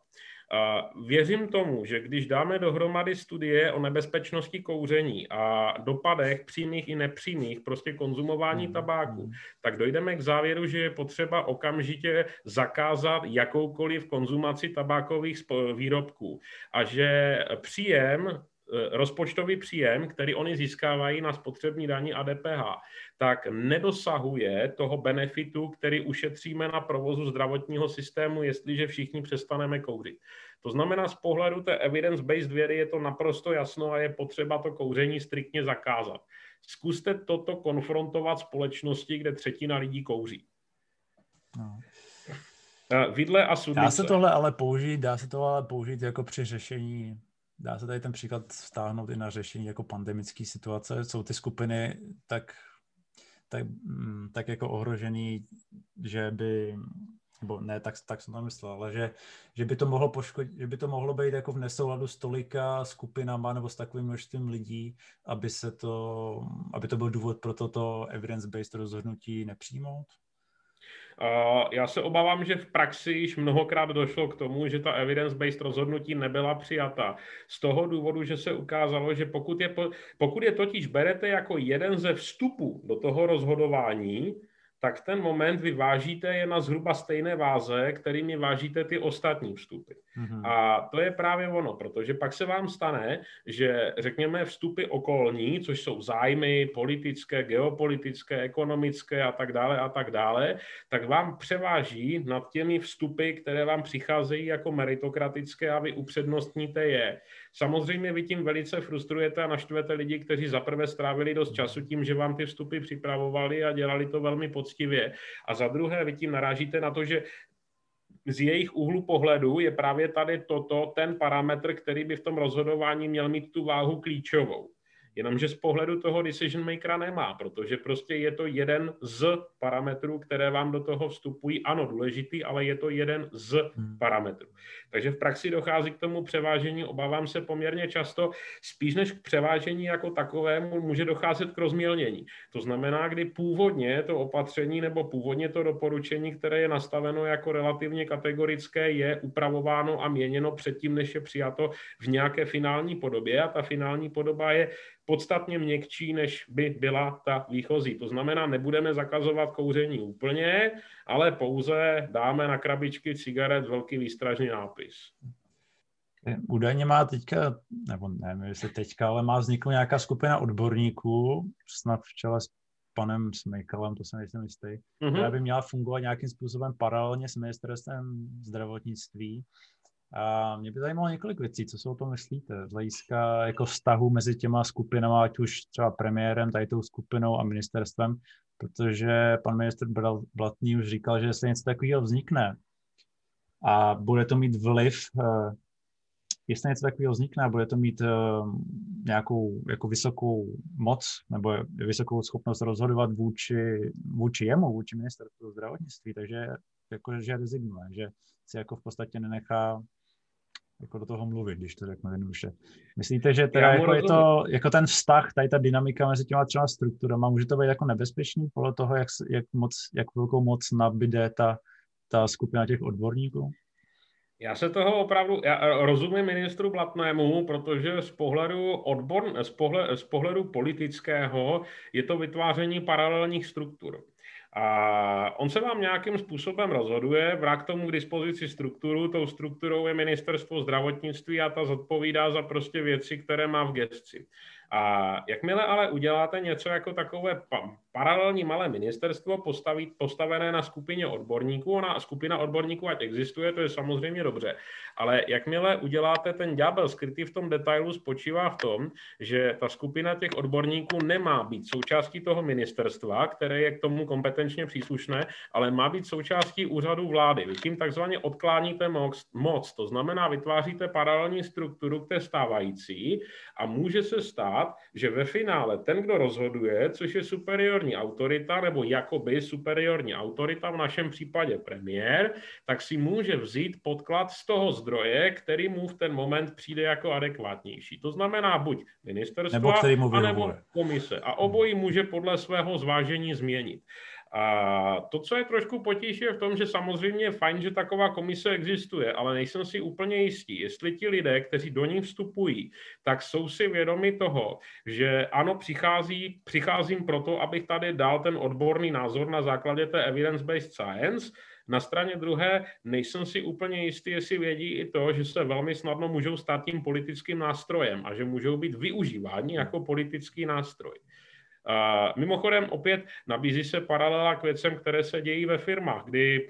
Věřím tomu, že když dáme dohromady studie o nebezpečnosti kouření a dopadech přímých i nepřímých prostě konzumování hmm, tabáku, hmm. tak dojdeme k závěru, že je potřeba okamžitě zakázat jakoukoliv konzumaci tabákových výrobků a že příjem rozpočtový příjem, který oni získávají na spotřební daní a DPH, tak nedosahuje toho benefitu, který ušetříme na provozu zdravotního systému, jestliže všichni přestaneme kouřit. To znamená, z pohledu té evidence-based vědy je to naprosto jasno a je potřeba to kouření striktně zakázat. Zkuste toto konfrontovat společnosti, kde třetina lidí kouří. No. Eh, vidle a sudnice. Dá se tohle ale použít, dá se to ale použít jako při řešení Dá se tady ten příklad vztáhnout i na řešení jako pandemické situace. Jsou ty skupiny tak, tak, mm, tak jako ohrožený, že by, nebo ne, tak, tak jsem to myslel, ale že, že, by to mohlo poškodit, že by to mohlo být jako v nesouladu s tolika skupinama nebo s takovým množstvím lidí, aby se to, aby to byl důvod pro toto evidence-based rozhodnutí nepřijmout? Já se obávám, že v praxi již mnohokrát došlo k tomu, že ta evidence-based rozhodnutí nebyla přijata. Z toho důvodu, že se ukázalo, že pokud je, pokud je totiž berete jako jeden ze vstupů do toho rozhodování, tak ten moment vy vážíte je na zhruba stejné váze, kterými vážíte ty ostatní vstupy. Mm-hmm. A to je právě ono, protože pak se vám stane, že řekněme vstupy okolní, což jsou zájmy politické, geopolitické, ekonomické a tak dále a tak dále, tak vám převáží nad těmi vstupy, které vám přicházejí jako meritokratické a vy upřednostníte je. Samozřejmě vy tím velice frustrujete a naštvete lidi, kteří zaprvé strávili dost času tím, že vám ty vstupy připravovali a dělali to velmi poctivě. A za druhé vy tím narážíte na to, že z jejich úhlu pohledu je právě tady toto ten parametr, který by v tom rozhodování měl mít tu váhu klíčovou. Jenomže z pohledu toho decision makera nemá, protože prostě je to jeden z parametrů, které vám do toho vstupují. Ano, důležitý, ale je to jeden z hmm. parametrů. Takže v praxi dochází k tomu převážení, obávám se poměrně často, spíš než k převážení jako takovému může docházet k rozmělnění. To znamená, kdy původně to opatření nebo původně to doporučení, které je nastaveno jako relativně kategorické, je upravováno a měněno předtím, než je přijato v nějaké finální podobě a ta finální podoba je podstatně měkčí, než by byla ta výchozí. To znamená, nebudeme zakazovat kouření úplně, ale pouze dáme na krabičky cigaret velký výstražný nápis. Údajně má teďka, nebo nevím, jestli teďka, ale má vzniknout nějaká skupina odborníků, snad v čele s panem Smejkalem, to se nejsem jistý, mm-hmm. která by měla fungovat nějakým způsobem paralelně s ministerstvem zdravotnictví a mě by zajímalo několik věcí, co si o tom myslíte, z hlediska jako vztahu mezi těma skupinama, ať už třeba premiérem, tady tou skupinou a ministerstvem, protože pan minister Blatný už říkal, že jestli něco takového vznikne a bude to mít vliv, eh, jestli něco takového vznikne a bude to mít eh, nějakou jako vysokou moc nebo vysokou schopnost rozhodovat vůči, vůči jemu, vůči ministerstvu zdravotnictví, takže jako, že rezignuje, že si jako v podstatě nenechá jako do toho mluvit, když to řeknu jednoduše. Myslíte, že teda jako je to, jako ten vztah, tady ta dynamika mezi těma třeba strukturama, může to být jako nebezpečný podle toho, jak, jak, moc, jak velkou moc nabide ta, ta skupina těch odborníků? Já se toho opravdu, já rozumím ministru Blatnému, protože z pohledu, odbor, z, pohled, z pohledu politického je to vytváření paralelních struktur. A on se vám nějakým způsobem rozhoduje, vrá k tomu k dispozici strukturu, tou strukturou je ministerstvo zdravotnictví a ta zodpovídá za prostě věci, které má v gesci. A jakmile ale uděláte něco jako takové paralelní malé ministerstvo postavit, postavené na skupině odborníků, ona skupina odborníků ať existuje, to je samozřejmě dobře, ale jakmile uděláte ten ďábel skrytý v tom detailu, spočívá v tom, že ta skupina těch odborníků nemá být součástí toho ministerstva, které je k tomu kompetenčně příslušné, ale má být součástí úřadu vlády. Vy tím takzvaně odkláníte moc, moc, to znamená vytváříte paralelní strukturu k té stávající a může se stát, že ve finále ten, kdo rozhoduje, což je superiorní autorita, nebo jakoby superiorní autorita, v našem případě premiér, tak si může vzít podklad z toho zdroje, který mu v ten moment přijde jako adekvátnější. To znamená buď ministerstva, nebo anebo komise. A obojí může podle svého zvážení změnit. A to, co je trošku potíž, je v tom, že samozřejmě je fajn, že taková komise existuje, ale nejsem si úplně jistý, jestli ti lidé, kteří do ní vstupují, tak jsou si vědomi toho, že ano, přichází, přicházím proto, abych tady dal ten odborný názor na základě té evidence-based science, na straně druhé nejsem si úplně jistý, jestli vědí i to, že se velmi snadno můžou stát tím politickým nástrojem a že můžou být využíváni jako politický nástroj. Mimochodem opět nabízí se paralela k věcem, které se dějí ve firmách, kdy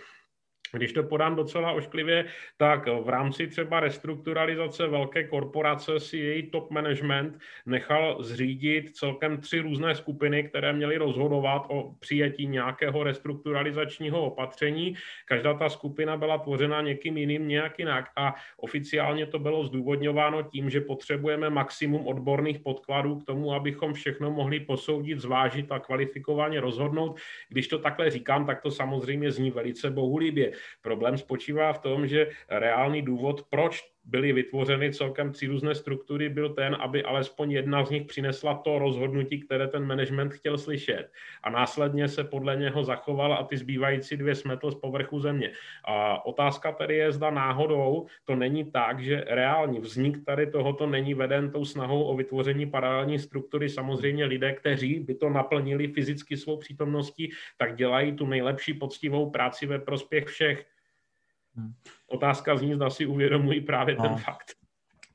když to podám docela ošklivě, tak v rámci třeba restrukturalizace velké korporace si její top management nechal zřídit celkem tři různé skupiny, které měly rozhodovat o přijetí nějakého restrukturalizačního opatření. Každá ta skupina byla tvořena někým jiným nějak jinak a oficiálně to bylo zdůvodňováno tím, že potřebujeme maximum odborných podkladů k tomu, abychom všechno mohli posoudit, zvážit a kvalifikovaně rozhodnout. Když to takhle říkám, tak to samozřejmě zní velice bohulibě. Problém spočívá v tom, že reálný důvod, proč byly vytvořeny celkem tři různé struktury, byl ten, aby alespoň jedna z nich přinesla to rozhodnutí, které ten management chtěl slyšet. A následně se podle něho zachoval a ty zbývající dvě smetl z povrchu země. A otázka tady je, zda náhodou to není tak, že reální vznik tady tohoto není veden tou snahou o vytvoření paralelní struktury. Samozřejmě lidé, kteří by to naplnili fyzicky svou přítomností, tak dělají tu nejlepší poctivou práci ve prospěch všech. Hmm. Otázka zní, zda si uvědomují právě no. ten fakt.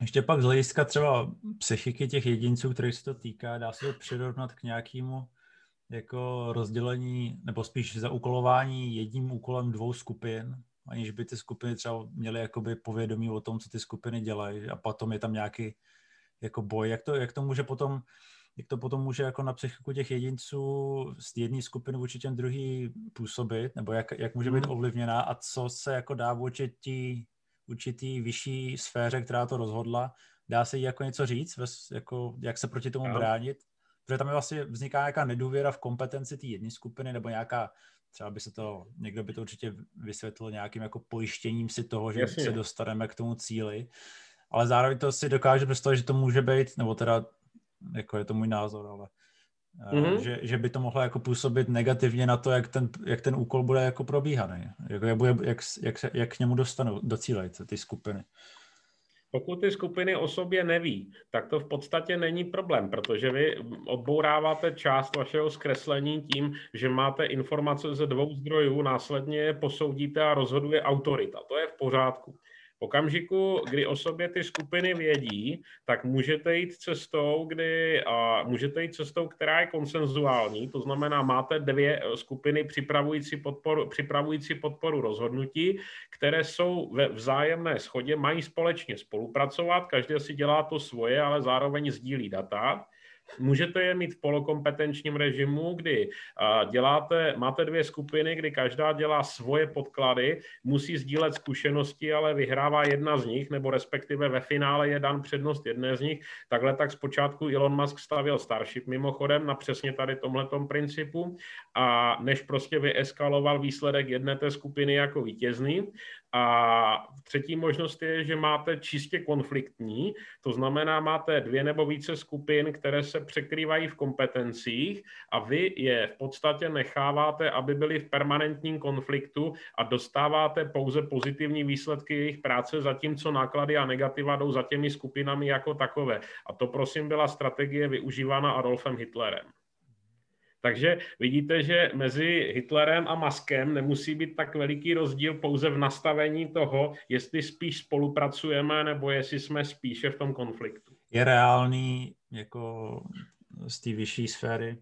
Ještě pak z hlediska třeba psychiky těch jedinců, kterých se to týká, dá se to přirovnat k nějakému jako rozdělení, nebo spíš zaúkolování jedním úkolem dvou skupin, aniž by ty skupiny třeba měly jakoby povědomí o tom, co ty skupiny dělají a potom je tam nějaký jako boj. Jak to, jak to může potom jak to potom může jako na psychiku těch jedinců z jedné skupiny vůči těm druhý působit, nebo jak, jak může být hmm. ovlivněná a co se jako dá vůči tý, vůči tý vyšší sféře, která to rozhodla, dá se jí jako něco říct, jako, jak se proti tomu bránit, protože tam je vlastně vzniká nějaká nedůvěra v kompetenci té jedné skupiny, nebo nějaká, třeba by se to, někdo by to určitě vysvětlil nějakým jako pojištěním si toho, že Jasně. se dostaneme k tomu cíli, ale zároveň to si dokáže představit, že to může být, nebo teda jako je to můj názor, ale mm-hmm. že, že by to mohlo jako působit negativně na to, jak ten, jak ten úkol bude jako probíhaný, jako jak, bude, jak, jak, se, jak k němu dostanou, docílejí ty skupiny. Pokud ty skupiny o sobě neví, tak to v podstatě není problém, protože vy odbouráváte část vašeho zkreslení tím, že máte informace ze dvou zdrojů, následně je posoudíte a rozhoduje autorita. To je v pořádku okamžiku, kdy o sobě ty skupiny vědí, tak můžete jít cestou, kdy a můžete jít cestou, která je konsenzuální, to znamená, máte dvě skupiny připravující podporu, připravující podporu rozhodnutí, které jsou ve vzájemné schodě, mají společně spolupracovat, každý si dělá to svoje, ale zároveň sdílí data Můžete je mít v polokompetenčním režimu, kdy děláte, máte dvě skupiny, kdy každá dělá svoje podklady, musí sdílet zkušenosti, ale vyhrává jedna z nich, nebo respektive ve finále je dan přednost jedné z nich. Takhle tak zpočátku Elon Musk stavil Starship mimochodem na přesně tady tomhletom principu a než prostě vyeskaloval výsledek jedné té skupiny jako vítězný, a třetí možnost je, že máte čistě konfliktní, to znamená, máte dvě nebo více skupin, které se překrývají v kompetencích a vy je v podstatě necháváte, aby byly v permanentním konfliktu a dostáváte pouze pozitivní výsledky jejich práce, zatímco náklady a negativa jdou za těmi skupinami jako takové. A to prosím byla strategie využívána Adolfem Hitlerem. Takže vidíte, že mezi Hitlerem a Maskem nemusí být tak veliký rozdíl pouze v nastavení toho, jestli spíš spolupracujeme, nebo jestli jsme spíše v tom konfliktu. Je reálný jako z té vyšší sféry,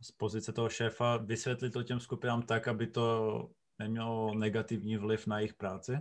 z pozice toho šéfa, vysvětlit to těm skupinám tak, aby to nemělo negativní vliv na jejich práci?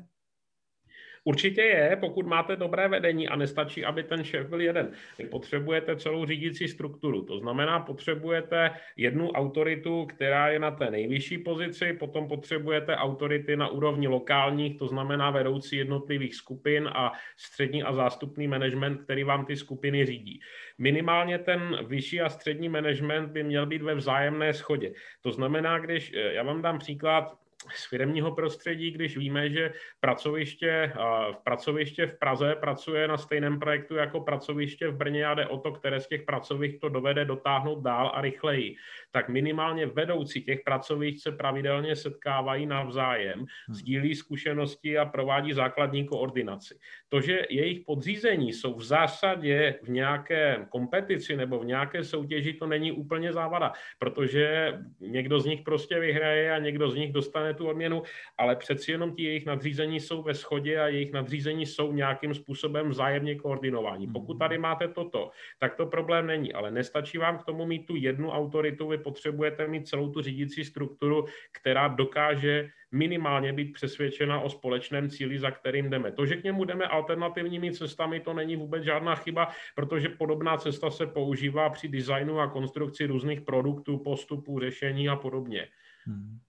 Určitě je, pokud máte dobré vedení a nestačí, aby ten šéf byl jeden. Vy potřebujete celou řídící strukturu. To znamená, potřebujete jednu autoritu, která je na té nejvyšší pozici, potom potřebujete autority na úrovni lokálních, to znamená vedoucí jednotlivých skupin a střední a zástupný management, který vám ty skupiny řídí. Minimálně ten vyšší a střední management by měl být ve vzájemné schodě. To znamená, když, já vám dám příklad, z firmního prostředí, když víme, že pracoviště, v pracoviště v Praze pracuje na stejném projektu jako pracoviště v Brně a jde o to, které z těch pracovišť to dovede dotáhnout dál a rychleji, tak minimálně vedoucí těch pracovišť se pravidelně setkávají navzájem, hmm. sdílí zkušenosti a provádí základní koordinaci. To, že jejich podřízení jsou v zásadě v nějaké kompetici nebo v nějaké soutěži, to není úplně závada, protože někdo z nich prostě vyhraje a někdo z nich dostane tu odměnu, ale přeci jenom ti jejich nadřízení jsou ve shodě a jejich nadřízení jsou nějakým způsobem vzájemně koordinování. Hmm. Pokud tady máte toto, tak to problém není, ale nestačí vám k tomu mít tu jednu autoritu, vy potřebujete mít celou tu řídící strukturu, která dokáže minimálně být přesvědčena o společném cíli, za kterým jdeme. To, že k němu jdeme alternativními cestami, to není vůbec žádná chyba, protože podobná cesta se používá při designu a konstrukci různých produktů, postupů, řešení a podobně. Hmm.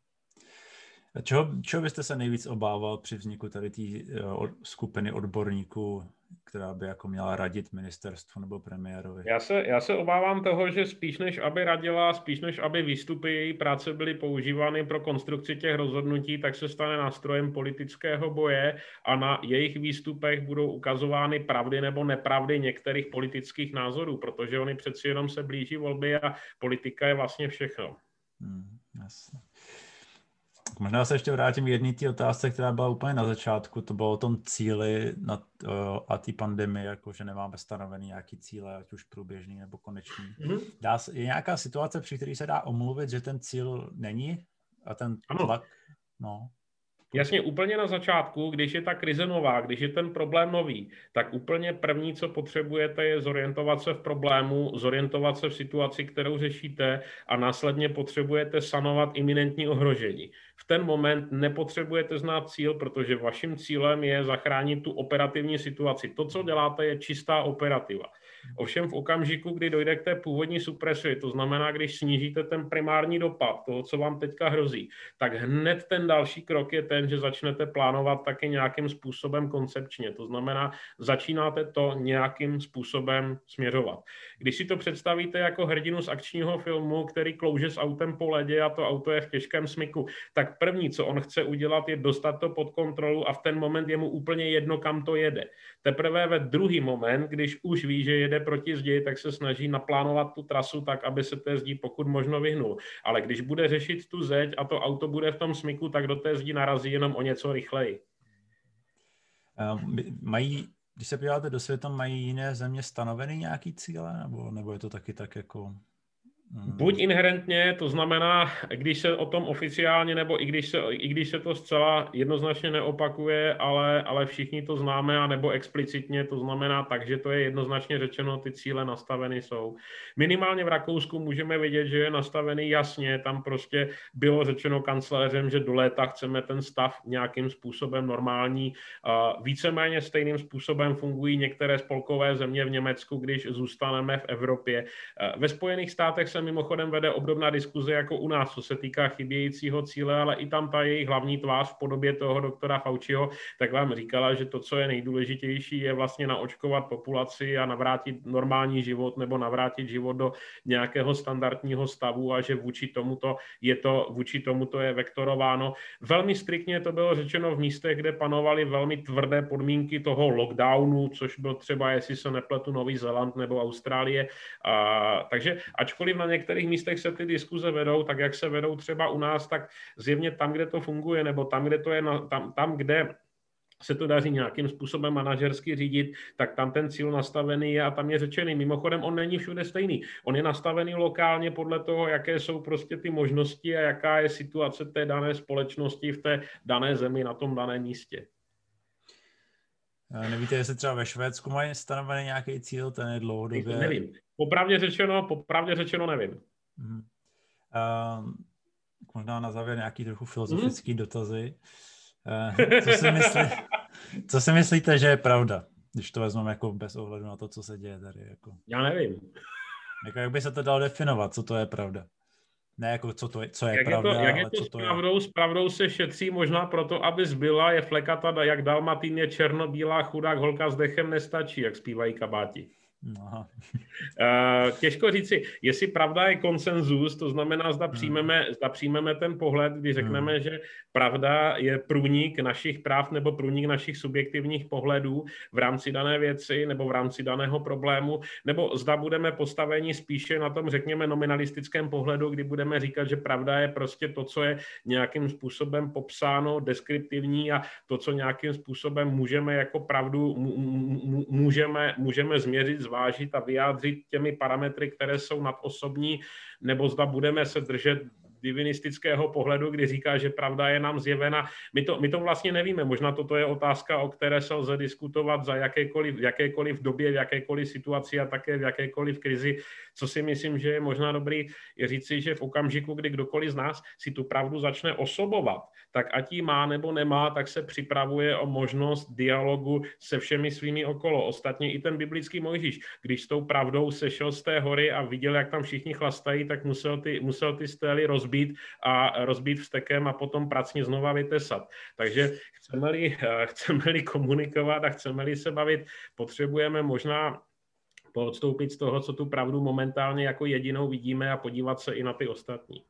Čeho, čeho byste se nejvíc obával při vzniku tady té uh, skupiny odborníků, která by jako měla radit ministerstvu nebo premiérovi? Já se, já se obávám toho, že spíš než aby radila, spíš než aby výstupy její práce byly používány pro konstrukci těch rozhodnutí, tak se stane nástrojem politického boje a na jejich výstupech budou ukazovány pravdy nebo nepravdy některých politických názorů, protože oni přeci jenom se blíží volby a politika je vlastně všechno. Hmm, jasně. Možná se ještě vrátím k jedné té otázce, která byla úplně na začátku. To bylo o tom cíli na, uh, a té pandemii, jako že nemáme stanovený nějaký cíle, ať už průběžný nebo konečný. Mm-hmm. Dá, je nějaká situace, při které se dá omluvit, že ten cíl není a ten tlak? No. Jasně, úplně na začátku, když je ta krize nová, když je ten problém nový, tak úplně první, co potřebujete, je zorientovat se v problému, zorientovat se v situaci, kterou řešíte a následně potřebujete sanovat iminentní ohrožení. V ten moment nepotřebujete znát cíl, protože vaším cílem je zachránit tu operativní situaci. To, co děláte, je čistá operativa. Ovšem v okamžiku, kdy dojde k té původní supresi, to znamená, když snížíte ten primární dopad toho, co vám teďka hrozí, tak hned ten další krok je ten, že začnete plánovat taky nějakým způsobem koncepčně. To znamená, začínáte to nějakým způsobem směřovat. Když si to představíte jako hrdinu z akčního filmu, který klouže s autem po ledě a to auto je v těžkém smyku, tak první, co on chce udělat, je dostat to pod kontrolu a v ten moment je mu úplně jedno, kam to jede. Teprve ve druhý moment, když už ví, že jede proti zdi, tak se snaží naplánovat tu trasu tak, aby se té zdi pokud možno vyhnul. Ale když bude řešit tu zeď a to auto bude v tom smyku, tak do té zdi narazí jenom o něco rychleji. Mají, když se podíváte do světa, mají jiné země stanoveny nějaký cíle, nebo, nebo je to taky tak jako. Buď inherentně, to znamená, když se o tom oficiálně, nebo i když se, i když se to zcela jednoznačně neopakuje, ale, ale všichni to známe, a nebo explicitně, to znamená tak, že to je jednoznačně řečeno, ty cíle nastaveny jsou. Minimálně v Rakousku můžeme vidět, že je nastavený jasně, tam prostě bylo řečeno kancléřem, že do léta chceme ten stav nějakým způsobem normální. Víceméně stejným způsobem fungují některé spolkové země v Německu, když zůstaneme v Evropě. Ve Spojených státech se se mimochodem vede obdobná diskuze jako u nás, co se týká chybějícího cíle, ale i tam ta jejich hlavní tvář v podobě toho doktora Fauciho, tak vám říkala, že to, co je nejdůležitější, je vlastně naočkovat populaci a navrátit normální život nebo navrátit život do nějakého standardního stavu a že vůči tomuto je to, vůči tomuto je vektorováno. Velmi striktně to bylo řečeno v místech, kde panovaly velmi tvrdé podmínky toho lockdownu, což byl třeba, jestli se nepletu, Nový Zéland nebo Austrálie. A, takže ačkoliv na některých místech se ty diskuze vedou, tak jak se vedou třeba u nás, tak zjevně tam, kde to funguje, nebo tam, kde to je, na, tam, tam kde se to daří nějakým způsobem manažersky řídit, tak tam ten cíl nastavený je a tam je řečený. Mimochodem, on není všude stejný. On je nastavený lokálně podle toho, jaké jsou prostě ty možnosti a jaká je situace té dané společnosti v té dané zemi na tom daném místě. Nevíte, jestli třeba ve Švédsku mají stanovený nějaký cíl, ten je dlouhodobě... Nevím. Popravdě řečeno, popravdě řečeno nevím. Hmm. Uh, možná na závěr nějaký trochu filozofický hmm. dotazy. Uh, co, si myslí, co si myslíte, že je pravda, když to vezmeme jako bez ohledu na to, co se děje tady? Jako? Já nevím. Jako, jak by se to dalo definovat, co to je pravda? Ne jako co, to je, co je jak pravda, je to, jak je to s pravdou? Je... S pravdou se šetří možná proto, aby zbyla, je flekata, jak Dalmatín je černobílá, chudák holka s dechem nestačí, jak zpívají kabáti. Aha. Eh, těžko říci, jestli pravda je konsenzus, to znamená, zda hmm. přijmeme, zda přijmeme ten pohled, kdy řekneme, hmm. že pravda je průnik našich práv nebo průnik našich subjektivních pohledů v rámci dané věci nebo v rámci daného problému, nebo zda budeme postaveni spíše na tom, řekněme, nominalistickém pohledu, kdy budeme říkat, že pravda je prostě to, co je nějakým způsobem popsáno, deskriptivní a to, co nějakým způsobem můžeme jako pravdu můžeme, můžeme změřit, zvážit a vyjádřit těmi parametry, které jsou nadosobní, nebo zda budeme se držet divinistického pohledu, kdy říká, že pravda je nám zjevena. My to, my to vlastně nevíme. Možná toto je otázka, o které se lze diskutovat za jakékoliv, v jakékoliv době, v jakékoliv situaci a také v jakékoliv krizi. Co si myslím, že je možná dobrý, je říci, že v okamžiku, kdy kdokoliv z nás si tu pravdu začne osobovat, tak ať ji má nebo nemá, tak se připravuje o možnost dialogu se všemi svými okolo. Ostatně i ten biblický Mojžíš, když s tou pravdou sešel z té hory a viděl, jak tam všichni chlastají, tak musel ty, musel ty stély rozbít a rozbít vstekem a potom pracně znova vytesat. Takže chceme-li, chceme-li komunikovat a chceme-li se bavit, potřebujeme možná odstoupit z toho, co tu pravdu momentálně jako jedinou vidíme a podívat se i na ty ostatní.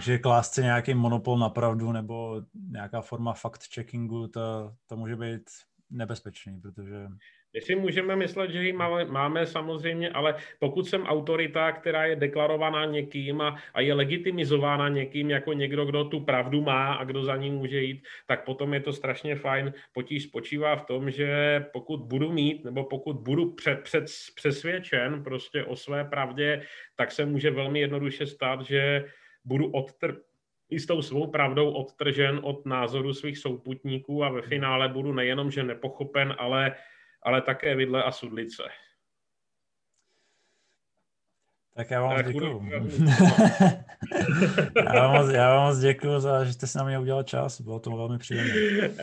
Že klást si nějaký monopol na pravdu nebo nějaká forma fact-checkingu, to, to může být nebezpečný, protože... My si můžeme myslet, že ji máme, máme samozřejmě, ale pokud jsem autorita, která je deklarovaná někým a, a je legitimizována někým jako někdo, kdo tu pravdu má a kdo za ní může jít, tak potom je to strašně fajn. Potíž spočívá v tom, že pokud budu mít, nebo pokud budu před, před, přesvědčen prostě o své pravdě, tak se může velmi jednoduše stát, že budu odtr- i s tou svou pravdou odtržen od názoru svých souputníků a ve finále budu nejenom, že nepochopen, ale, ale také vidle a sudlice. Tak já vám děkuju. já, vám moc, já vám moc děkuju, za, že jste si na mě udělal čas, bylo to velmi příjemné.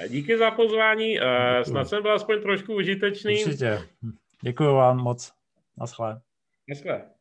Díky za pozvání, děkuju. snad jsem byl aspoň trošku užitečný. Určitě. Děkuju vám moc. Naschle. Naschle.